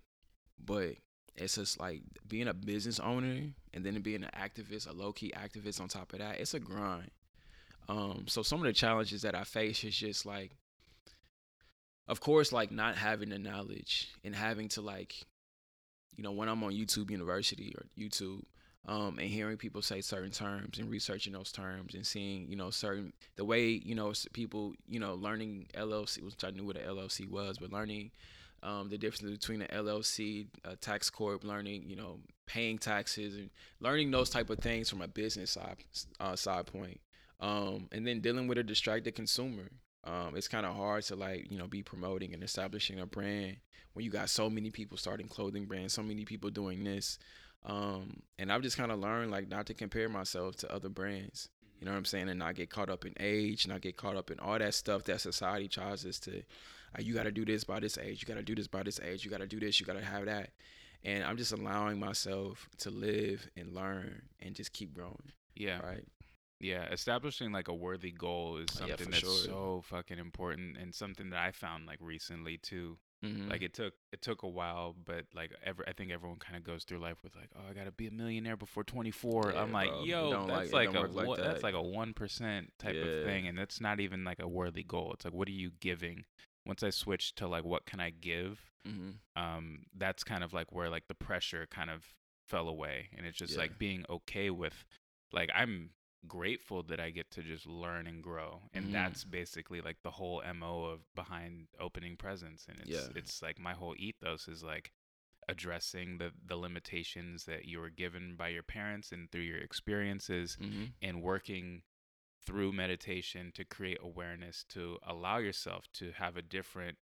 but it's just like being a business owner and then being an activist, a low key activist on top of that. It's a grind. Um, so some of the challenges that I face is just like, of course, like not having the knowledge and having to like, you know, when I'm on YouTube University or YouTube, um, and hearing people say certain terms and researching those terms and seeing, you know, certain the way, you know, people, you know, learning LLC, which I knew what an LLC was, but learning um, the difference between an LLC, a tax corp, learning, you know, paying taxes and learning those type of things from a business side uh, side point, um, and then dealing with a distracted consumer. Um, it's kind of hard to like you know be promoting and establishing a brand when you got so many people starting clothing brands, so many people doing this. Um, and I've just kind of learned like not to compare myself to other brands. You know what I'm saying? And not get caught up in age, not get caught up in all that stuff that society tries us to you got to do this by this age. You got to do this by this age. You got to do this. You got to have that. And I'm just allowing myself to live and learn and just keep growing. Yeah. Right. Yeah, establishing like a worthy goal is something yeah, that's sure. so fucking important and something that I found like recently too. Mm-hmm. Like it took it took a while, but like ever I think everyone kind of goes through life with like, oh, I gotta be a millionaire before 24. Yeah, I'm like, bro. yo, that's like, like a like that. that's like a one percent type yeah. of thing, and that's not even like a worthy goal. It's like, what are you giving once I switched to like what can I give, mm-hmm. um, that's kind of like where like the pressure kind of fell away, and it's just yeah. like being okay with, like I'm grateful that I get to just learn and grow, and mm-hmm. that's basically like the whole mo of behind Opening Presence, and it's yeah. it's like my whole ethos is like addressing the the limitations that you were given by your parents and through your experiences mm-hmm. and working through meditation to create awareness to allow yourself to have a different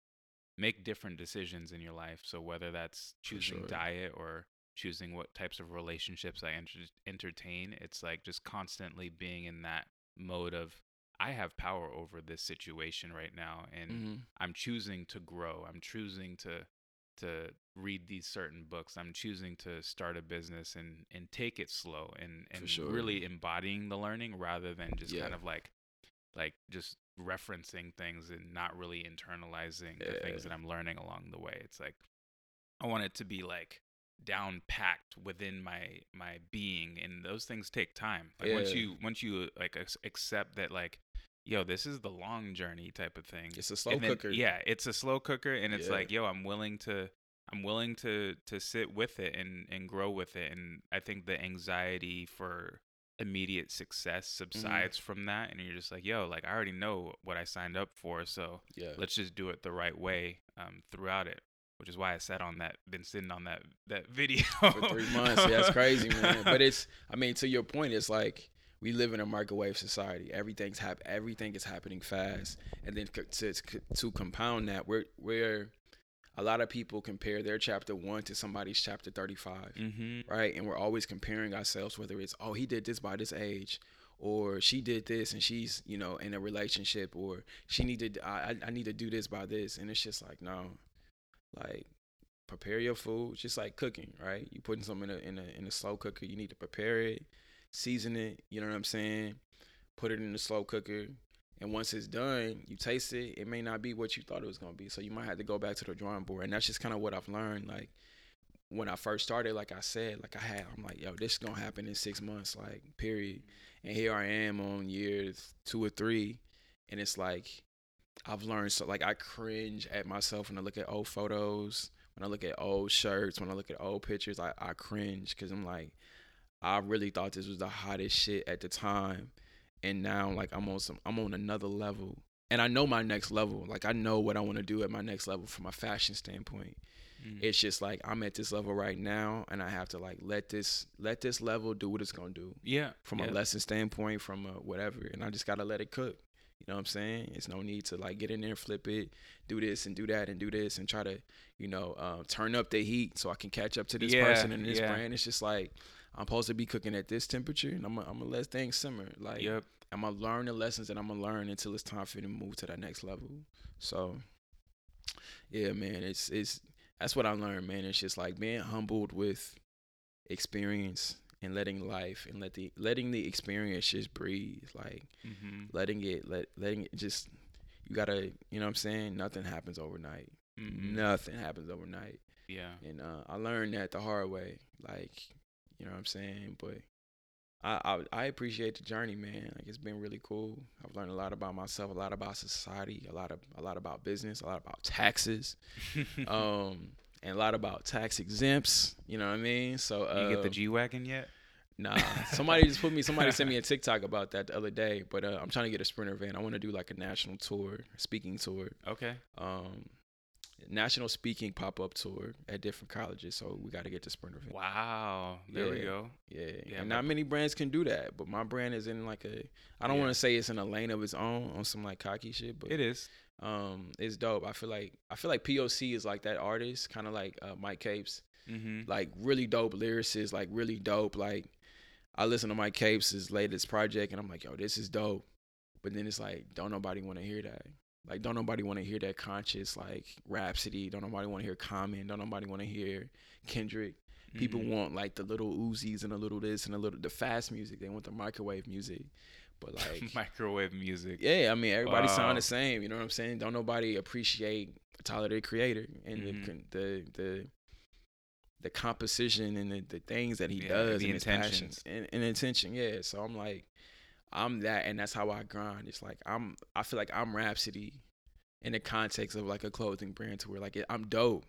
make different decisions in your life so whether that's choosing sure. diet or choosing what types of relationships i enter- entertain it's like just constantly being in that mode of i have power over this situation right now and mm-hmm. i'm choosing to grow i'm choosing to to read these certain books. I'm choosing to start a business and and take it slow and and sure. really embodying the learning rather than just yeah. kind of like like just referencing things and not really internalizing yeah. the things that I'm learning along the way. It's like I want it to be like down packed within my my being and those things take time. Like yeah. once you once you like accept that like yo, this is the long journey type of thing. It's a slow then, cooker. Yeah, it's a slow cooker, and it's yeah. like, yo, I'm willing to, I'm willing to to sit with it and and grow with it, and I think the anxiety for immediate success mm-hmm. subsides mm-hmm. from that, and you're just like, yo, like I already know what I signed up for, so yeah, let's just do it the right way um, throughout it. Which is why I sat on that, been sitting on that that video for three months. Yeah, it's crazy, man. But it's, I mean, to your point, it's like we live in a microwave society. Everything's hap- everything is happening fast, and then to to compound that, we're we're a lot of people compare their chapter one to somebody's chapter 35, mm-hmm. right? And we're always comparing ourselves, whether it's oh he did this by this age, or she did this and she's you know in a relationship, or she needed I I need to do this by this, and it's just like no, like prepare your food, It's just like cooking, right? You putting something in a in a in a slow cooker, you need to prepare it season it, you know what I'm saying? Put it in the slow cooker And once it's done, you taste it. It may not be what you thought it was gonna be. So you might have to go back to the drawing board. And that's just kind of what I've learned. Like when I first started, like I said, like I had, I'm like, yo, this is gonna happen in six months, like period. And here I am on years two or three, and it's like I've learned so like I cringe at myself when I look at old photos, when I look at old shirts, when I look at old pictures, I, I cringe because I'm like, I really thought this was the hottest shit at the time, and now like I'm on some I'm on another level, and I know my next level. Like I know what I want to do at my next level from a fashion standpoint. Mm. It's just like I'm at this level right now, and I have to like let this let this level do what it's gonna do yeah. from yeah. a lesson standpoint, from a whatever, and I just gotta let it cook. You know what I'm saying? It's no need to like get in there, flip it, do this and do that and do this and try to, you know, uh, turn up the heat so I can catch up to this Yeah, person and this yeah. brand. It's just like I'm supposed to be cooking at this temperature, and I'm gonna, I'm gonna let things simmer. Like Yep. I'm gonna learn the lessons that I'm gonna learn until it's time for me to move to that next level. So, yeah, man, it's it's that's what I learned, man. It's just like being humbled with experience and letting life and let the letting the experience just breathe, like Mm-hmm. letting it let letting it just you gotta you know what I'm saying. Nothing happens overnight. Mm-hmm. Nothing happens overnight, Yeah. and uh, I learned that the hard way. Like you know what I'm saying, but. I, I I appreciate the journey, man. Like it's been really cool. I've learned a lot about myself, a lot about society, a lot of a lot about business, a lot about taxes, um, and a lot about tax exempts. You know what I mean? So uh, you get the G wagon yet? Nah, somebody just put me. Somebody sent me a TikTok about that the other day. But uh, I'm trying to get a sprinter van. I want to do like a national tour, speaking tour, Okay. um, national speaking pop up tour at different colleges. So we got to get the sprinter van. Wow. There we go. Yeah, Yeah, and not many brands can do that. But my brand is in like a. I don't Yeah. want to say it's in a lane of its own on some like cocky shit, but It is. Um, it's dope. I feel like I feel like POC is like that artist, kind of like uh, Mike Capes Mm-hmm. like really dope lyricist, like really dope. Like I listen to Mike Capes' latest project and I'm like, yo, this is dope. But then it's like, don't nobody want to hear that. Like, don't nobody want to hear that conscious like Rapsody. Don't nobody want to hear Common. Don't nobody want to hear Kendrick. People Mhm. want like the little Uzis and a little this and a little the fast music. They want the microwave music. But like, microwave music. yeah, I mean everybody Wow. sound the same. You know what I'm saying? Don't nobody appreciate Tyler the Creator and Mhm. the the the the composition and the, the things that he Yeah, does and his passions and, and intention. Yeah, so I'm like, I'm that, and that's how I grind. It's like I'm. I feel like I'm Rapsody in the context of like a clothing brand to where like I'm dope.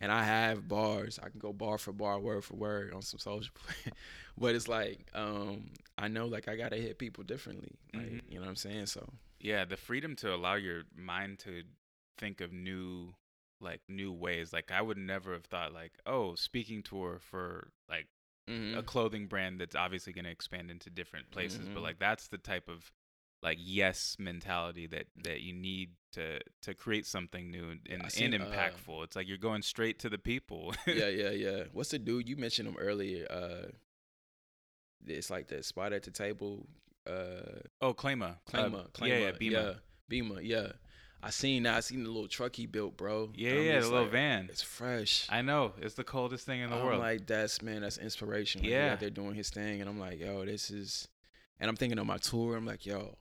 And I have bars. I can go bar for bar, word for word on some social. but it's like, um, I know like I gotta hit people differently. Like, Mhm. you know what I'm saying? So Yeah, the freedom to allow your mind to think of new like new ways. Like I would never have thought like, oh, speaking tour for like a mhm. clothing brand that's obviously going to expand into different places, Mhm. but like that's the type of like yes mentality that that you need to to create something new and, and, seen, uh, impactful. it's like you're going straight to the people. yeah, yeah, yeah. What's the dude you mentioned him earlier? Uh, it's like the spot at the table. Uh, oh, Claima. Claima, Uh, Claima, yeah, yeah, Beamer. yeah, Beamer, yeah. I seen that. I seen the little truck he built, bro. Yeah, And yeah, the just little van. It's fresh. I know it's the coldest thing in the I'm world. like, that's man, that's inspiration. Like, Yeah. out there doing his thing, and I'm like, yo, this is. And I'm thinking of my tour. I'm like, yo,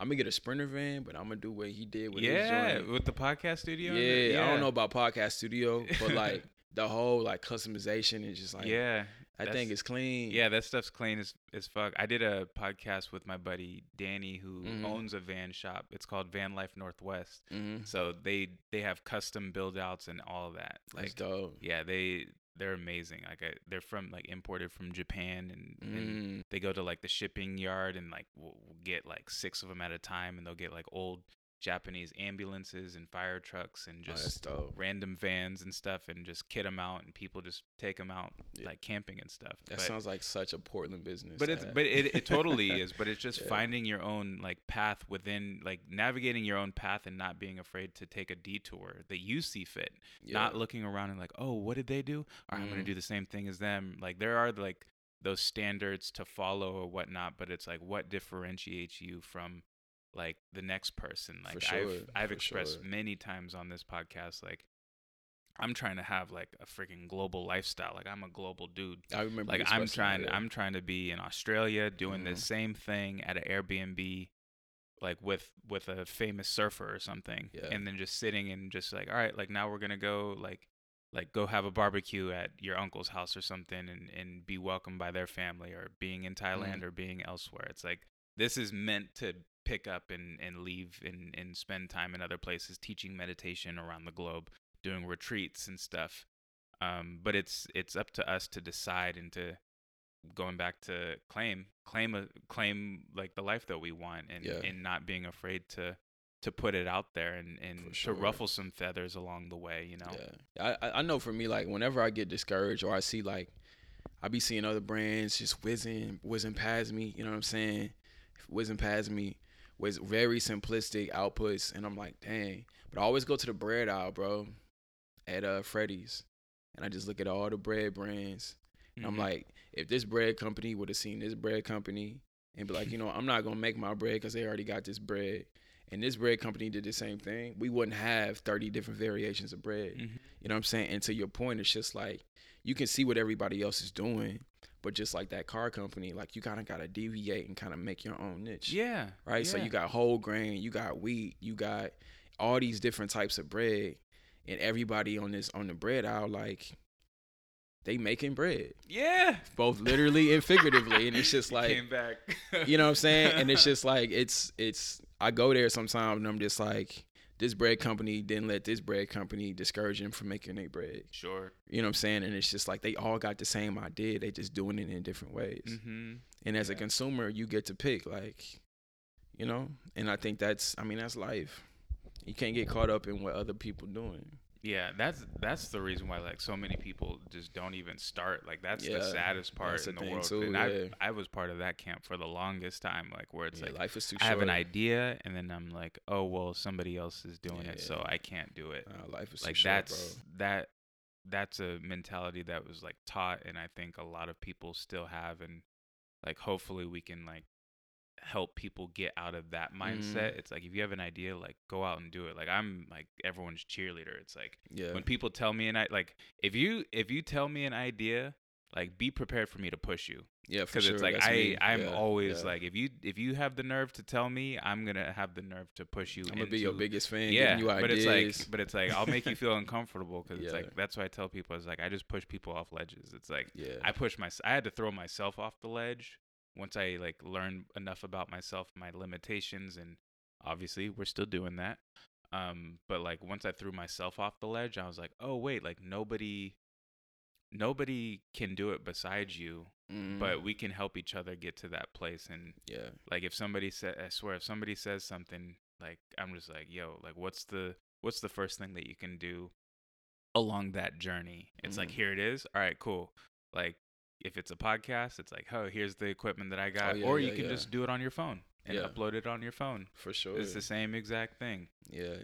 I'm gonna get a sprinter van, but I'm gonna do what he did with his yeah, with the podcast studio. Yeah, the- I don't know about podcast studio, but like the whole like customization is just like, yeah, I think it's clean. yeah, that stuff's clean as as fuck. I did a podcast with my buddy Danny, who Mhm. owns a van shop. It's called Van Life Northwest. mm-hmm. So they they have custom build outs and all of that. Like, Like, dope. yeah, they they're amazing. Like I, they're from like imported from Japan, and, and Mm. they go to like the shipping yard and like we'll, we'll get like six of them at a time, and they'll get like old Japanese ambulances and fire trucks and Oh, just dope. random vans and stuff, and just kit them out, and people just take them out Yeah. like camping and stuff. That But- sounds like such a Portland business. but it's but it, it totally is but it's just Yeah. finding your own like path within like navigating your own path and not being afraid to take a detour that you see fit not looking around and like oh what did they do or i'm gonna Mhm. do the same thing as them like there are like those standards to follow or whatnot but it's like what differentiates you from like the next person like sure, i've i've expressed sure. many times on this podcast like i'm trying to have like a freaking global lifestyle like i'm a global dude I remember like I'm trying that, yeah. I'm trying to be in Australia doing the Mhm. same thing at an Airbnb like with with a famous surfer or something Yeah. and then just sitting and just like all right like now we're gonna go like like go have a barbecue at your uncle's house or something and and be welcomed by their family or being in thailand Mm. or being elsewhere it's like this is meant to pick up and and leave and and spend time in other places teaching meditation around the globe doing retreats and stuff um but it's it's up to us to decide and to going back to claim claim a claim like the life that we want and Yeah. and not being afraid to to put it out there and and For to ruffle some feathers along the way you know Yeah, I I- I know for me, like whenever I get discouraged or I see like I be seeing other brands just whizzing whizzing past me, you know what I'm saying? Whizzing past me with very simplistic outputs, and I'm like, dang. But I always go to the bread aisle, bro, at uh Freddy's, and I just look at all the bread brands, and I'm Mhm. like, if this bread company would have seen this bread company and be like, you know, I'm not gonna make my bread because they already got this bread. And this bread company did the same thing. We wouldn't have 30 different variations of bread. Mhm. You know what I'm saying? And to your point, it's just like you can see what everybody else is doing, but just like that car company, like you kind of got to deviate and kind of make your own niche. yeah Right. So you got whole grain, you got wheat, you got all these different types of bread, and everybody on this on the bread aisle, like they making bread, yeah both literally and figuratively, and it's just like came back you know what I'm saying? And it's just like it's it's I go there sometimes and I'm just like this bread company didn't let this bread company discourage them from making their bread. sure You know what I'm saying? And it's just like they all got the same idea. They just doing it in different ways. mm-hmm. And as a consumer, you get to pick like, you know. And I think that's I mean that's life. You can't get caught up in what other people doing. Yeah, that's that's the reason why like so many people just don't even start. Like that's Yeah, the saddest part the in the world. too, and yeah. I I was part of that camp for the longest time, like where it's Yeah, like life is too I short. have an idea and then I'm like, oh well, somebody else is doing it, so I can't do it. Nah, life is like too short, that's bro. that that's a mentality that was like taught, and I think a lot of people still have, and like hopefully we can like help people get out of that mindset. Mm-hmm. It's like if you have an idea, like go out and do it. Like I'm like everyone's cheerleader. It's like Yeah. when people tell me an i like if you if you tell me an idea like be prepared for me to push you yeah, because sure. it's like that's i me. i'm Yeah, always yeah. like if you if you have the nerve to tell me i'm gonna have the nerve to push you I'm gonna be your biggest fan. yeah but it's like but it's like i'll make you feel uncomfortable because it's like that's why i tell people it's like i just push people off ledges it's like yeah, i push my i had to throw myself off the ledge once i like learned enough about myself my limitations and obviously we're still doing that um but like once i threw myself off the ledge i was like oh wait like nobody nobody can do it besides you Mhm. but we can help each other get to that place and yeah, like if somebody said i swear if somebody says something like i'm just like yo like what's the what's the first thing that you can do along that journey it's like Mhm. here it is all right cool like if it's a podcast it's like oh here's the equipment that i oh, got Oh, yeah, or yeah, you can yeah. just do it on your phone and Yeah. upload it on your phone for sure. it's the same exact thing Yeah,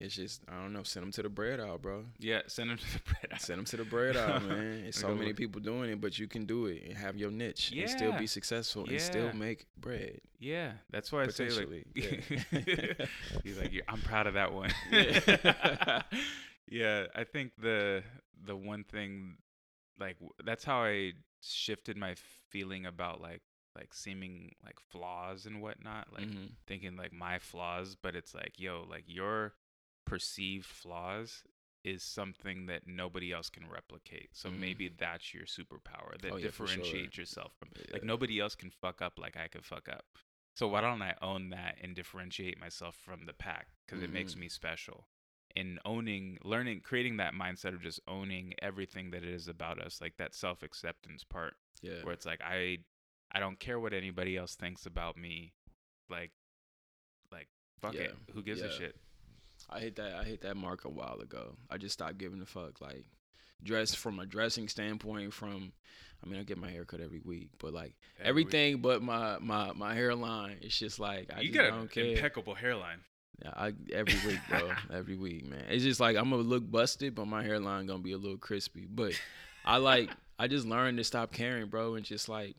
it's just I don't know. Send them to the bread aisle, bro. yeah send them to the bread aisle. Send them to the bread aisle, man. It's so many people doing it, but you can do it and have your niche and still be successful and still make bread. yeah that's why i say like yeah. he's like i'm proud of that one Yeah. yeah i think the the one thing like that's how i shifted my feeling about like like seeming like flaws and whatnot like Mhm. thinking like my flaws but it's like yo like your perceived flaws is something that nobody else can replicate so Mhm. maybe that's your superpower that Oh, yeah, for sure. differentiates yourself from like nobody else can fuck up like i could fuck up so why don't i own that and differentiate myself from the pack because it makes Mhm. me special in owning learning creating that mindset of just owning everything that it is about us like that self-acceptance part Yeah. where it's like I I don't care what anybody else thinks about me. Like like fuck it. Who gives a shit? I hit that I hit that mark a while ago. I just stopped giving a fuck. Like dress from a dressing standpoint from I mean I get my hair cut every week, but like Every week. everything but my my my hairline, it's just like I you just got don't an care. impeccable hairline. Yeah, I every week, bro. every week, man. It's just like I'm gonna look busted, but my hairline gonna be a little crispy. But I like I just learned to stop caring, bro, and just like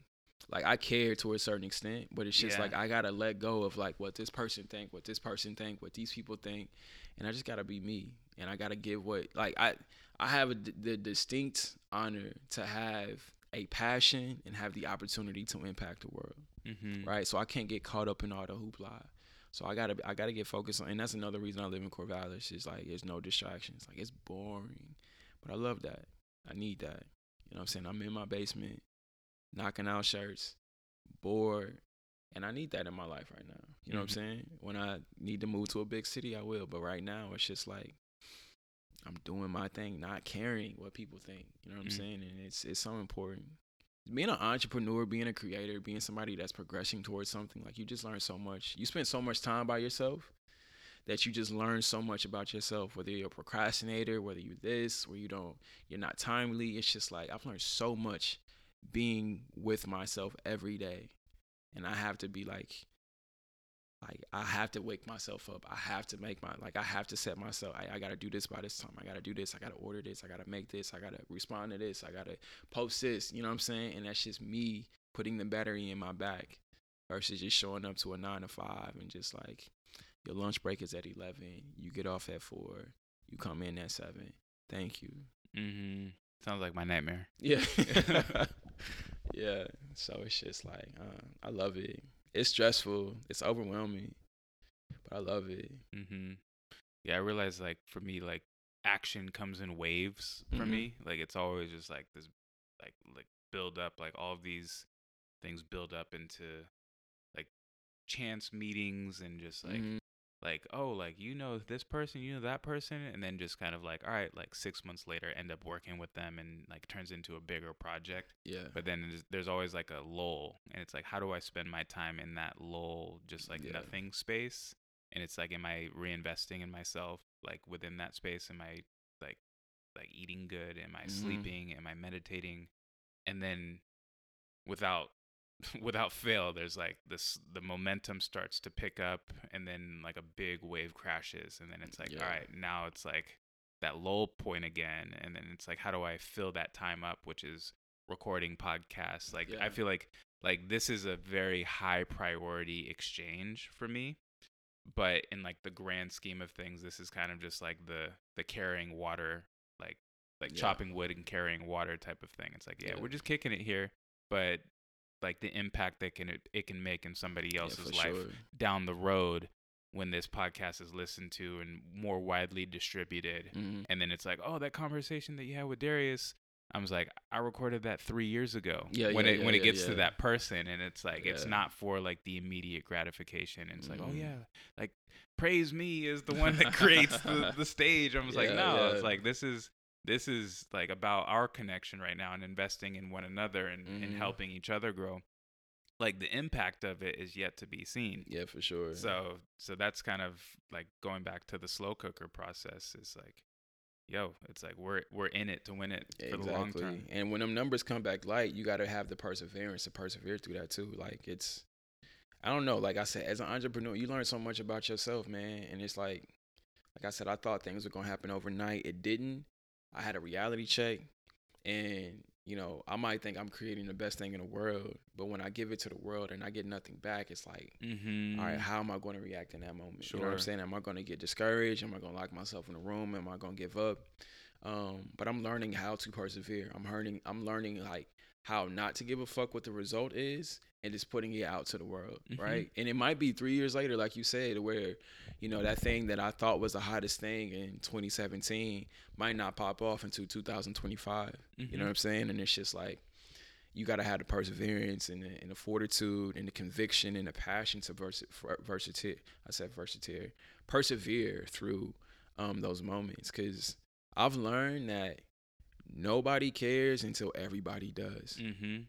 like I care to a certain extent, but it's just Yeah. like I gotta let go of like what this person think, what this person think, what these people think, and I just gotta be me, and I gotta give what like I I have a, the distinct honor to have a passion and have the opportunity to impact the world Mm-hmm. right? So I can't get caught up in all the hoopla. So I gotta I gotta get focused on, and that's another reason I live in Corvallis. Is like there's no distractions. Like it's boring, but I love that. I need that. You know what I'm saying? I'm in my basement, knocking out shirts, bored, and I need that in my life right now. You know Mhm. what I'm saying? When I need to move to a big city, I will. But right now, it's just like I'm doing my thing, not caring what people think. You know what I'm Mhm. saying? And it's it's so important. Being an entrepreneur, being a creator, being somebody that's progressing towards something, like you just learn so much. You spend so much time by yourself that you just learn so much about yourself. Whether you're a procrastinator, whether you're this, where you don't, you're not timely. It's just like I've learned so much being with myself every day, and I have to be like, like I have to wake myself up. I have to make my like I have to set myself. I, I gotta do this by this time. I gotta do this. I gotta order this. I gotta make this. I gotta respond to this. I gotta post this. You know what I'm saying? And that's just me putting the battery in my back versus just showing up to a nine to five and just like your lunch break is at eleven. You get off at four. You come in at seven. Thank you. Mm-hmm. Sounds like my nightmare. Yeah. yeah. So it's just like uh, I love it. It's stressful. It's overwhelming, but I love it. Mm-hmm. Yeah, I realize like for me, like action comes in waves for Mhm. me. Like it's always just like this, like like build up. Like all of these things build up into like chance meetings and just like Mhm. Like oh like you know this person you know that person and then just kind of like all right like six months later end up working with them and like turns into a bigger project yeah. but then there's, there's always like a lull and it's like how do i spend my time in that lull just like Yeah. nothing space and it's like am i reinvesting in myself like within that space am i like like eating good am i Mhm. sleeping am i meditating and then without without fail there's like this the momentum starts to pick up and then like a big wave crashes and then it's like Yeah. all right now it's like that lull point again and then it's like how do i fill that time up which is recording podcasts like i feel like like this is a very high priority exchange for me but in like the grand scheme of things this is kind of just like the the carrying water like like Yeah. chopping wood and carrying water type of thing it's like yeah, Yeah. we're just kicking it here but like the impact that can it, it can make in somebody else's for life sure. down the road when this podcast is listened to and more widely distributed Mhm. and then it's like oh that conversation that you had with Darius I was like I recorded that 3 years ago Yeah, when yeah, it yeah, when it gets yeah. to that person and it's like it's not for like the immediate gratification and it's like oh Mhm. yeah like praise me is the one that creates the, the stage I was like Yeah, no it's like this is this is like about our connection right now and investing in one another and, and Mhm. helping each other grow like the impact of it is yet to be seen Yeah, for sure. so so that's kind of like going back to the slow cooker process is like yo it's like we're we're in it to win it for the long exactly. term And when them numbers come back light, you got to have the perseverance to persevere through that too. Like it's, I don't know. Like I said, as an entrepreneur, you learn so much about yourself, man. And it's like, like I said, I thought things were gonna happen overnight. It didn't. I had a reality check, and you know, I might think I'm creating the best thing in the world, but when I give it to the world and I get nothing back, it's like, mm-hmm. all right, how am I going to react in that moment? You know what I'm saying? Am I going to get discouraged? Am I going to lock myself in a room? Am I going to give up? Um, but I'm learning how to persevere. I'm learning. I'm learning like how not to give a fuck what the result is and just putting it out to the world, Mhm. right? And it might be three years later, like you said, where you know that thing that I thought was the hottest thing in 2017 might not pop off until 2025. You know Mhm. what I'm saying? And it's just like you got to have the perseverance and the, and the fortitude and the conviction and the passion to versi- versatile. I said versatile, persevere through um, those moments because I've learned that nobody cares until everybody does, mm-hmm.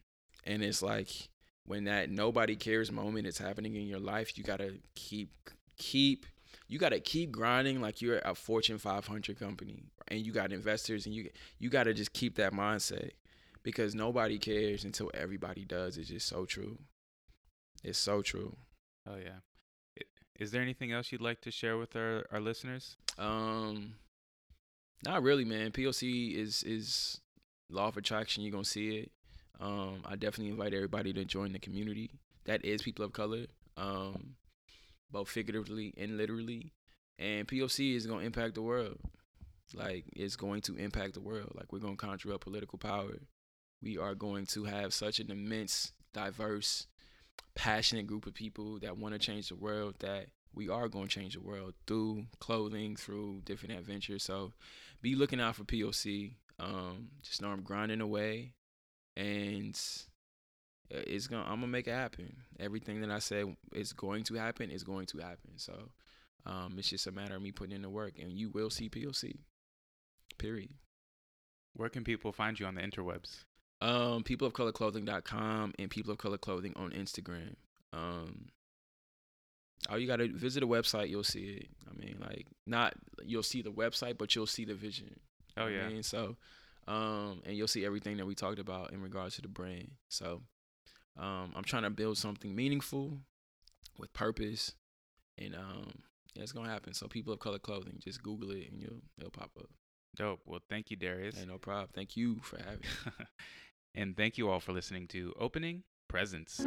and it's like when that nobody cares moment is happening in your life, you gotta keep keep you gotta keep grinding like you're a Fortune 500 company and you got investors and you you gotta just keep that mindset because nobody cares until everybody does. It's just so true. It's so true. oh yeah is there anything else you'd like to share with our, our listeners Um, not really, man. POC is is law of attraction. You're gonna see it. Um, I definitely invite everybody to join the community. That is people of color. Um, both figuratively and literally. And POC is gonna impact the world. Like it's going to impact the world. Like we're gonna conjure up political power. We are going to have such an immense, diverse, passionate group of people that want to change the world that we are going to change the world through clothing, through different adventures. So be looking out for POC. Um, just know I'm grinding away, and it's gonna. I'm gonna make it happen. Everything that I said is going to happen is going to happen. So um, it's just a matter of me putting in the work, and you will see POC. Period. Where can people find you on the interwebs? Um, peopleofcolorclothing.com and people of color clothing on Instagram. Um, Oh, you gotta visit the website. You'll see it. I mean, like not you'll see the website, but you'll see the vision. Oh yeah. I mean? So, um, and you'll see everything that we talked about in regards to the brand. So, um, I'm trying to build something meaningful with purpose, and um, yeah, it's gonna happen. So, people of color clothing, just Google it and you'll it'll pop up. Dope. Well, thank you, Darius. Hey, no problem. Thank you for having me. and thank you all for listening to Opening Presence.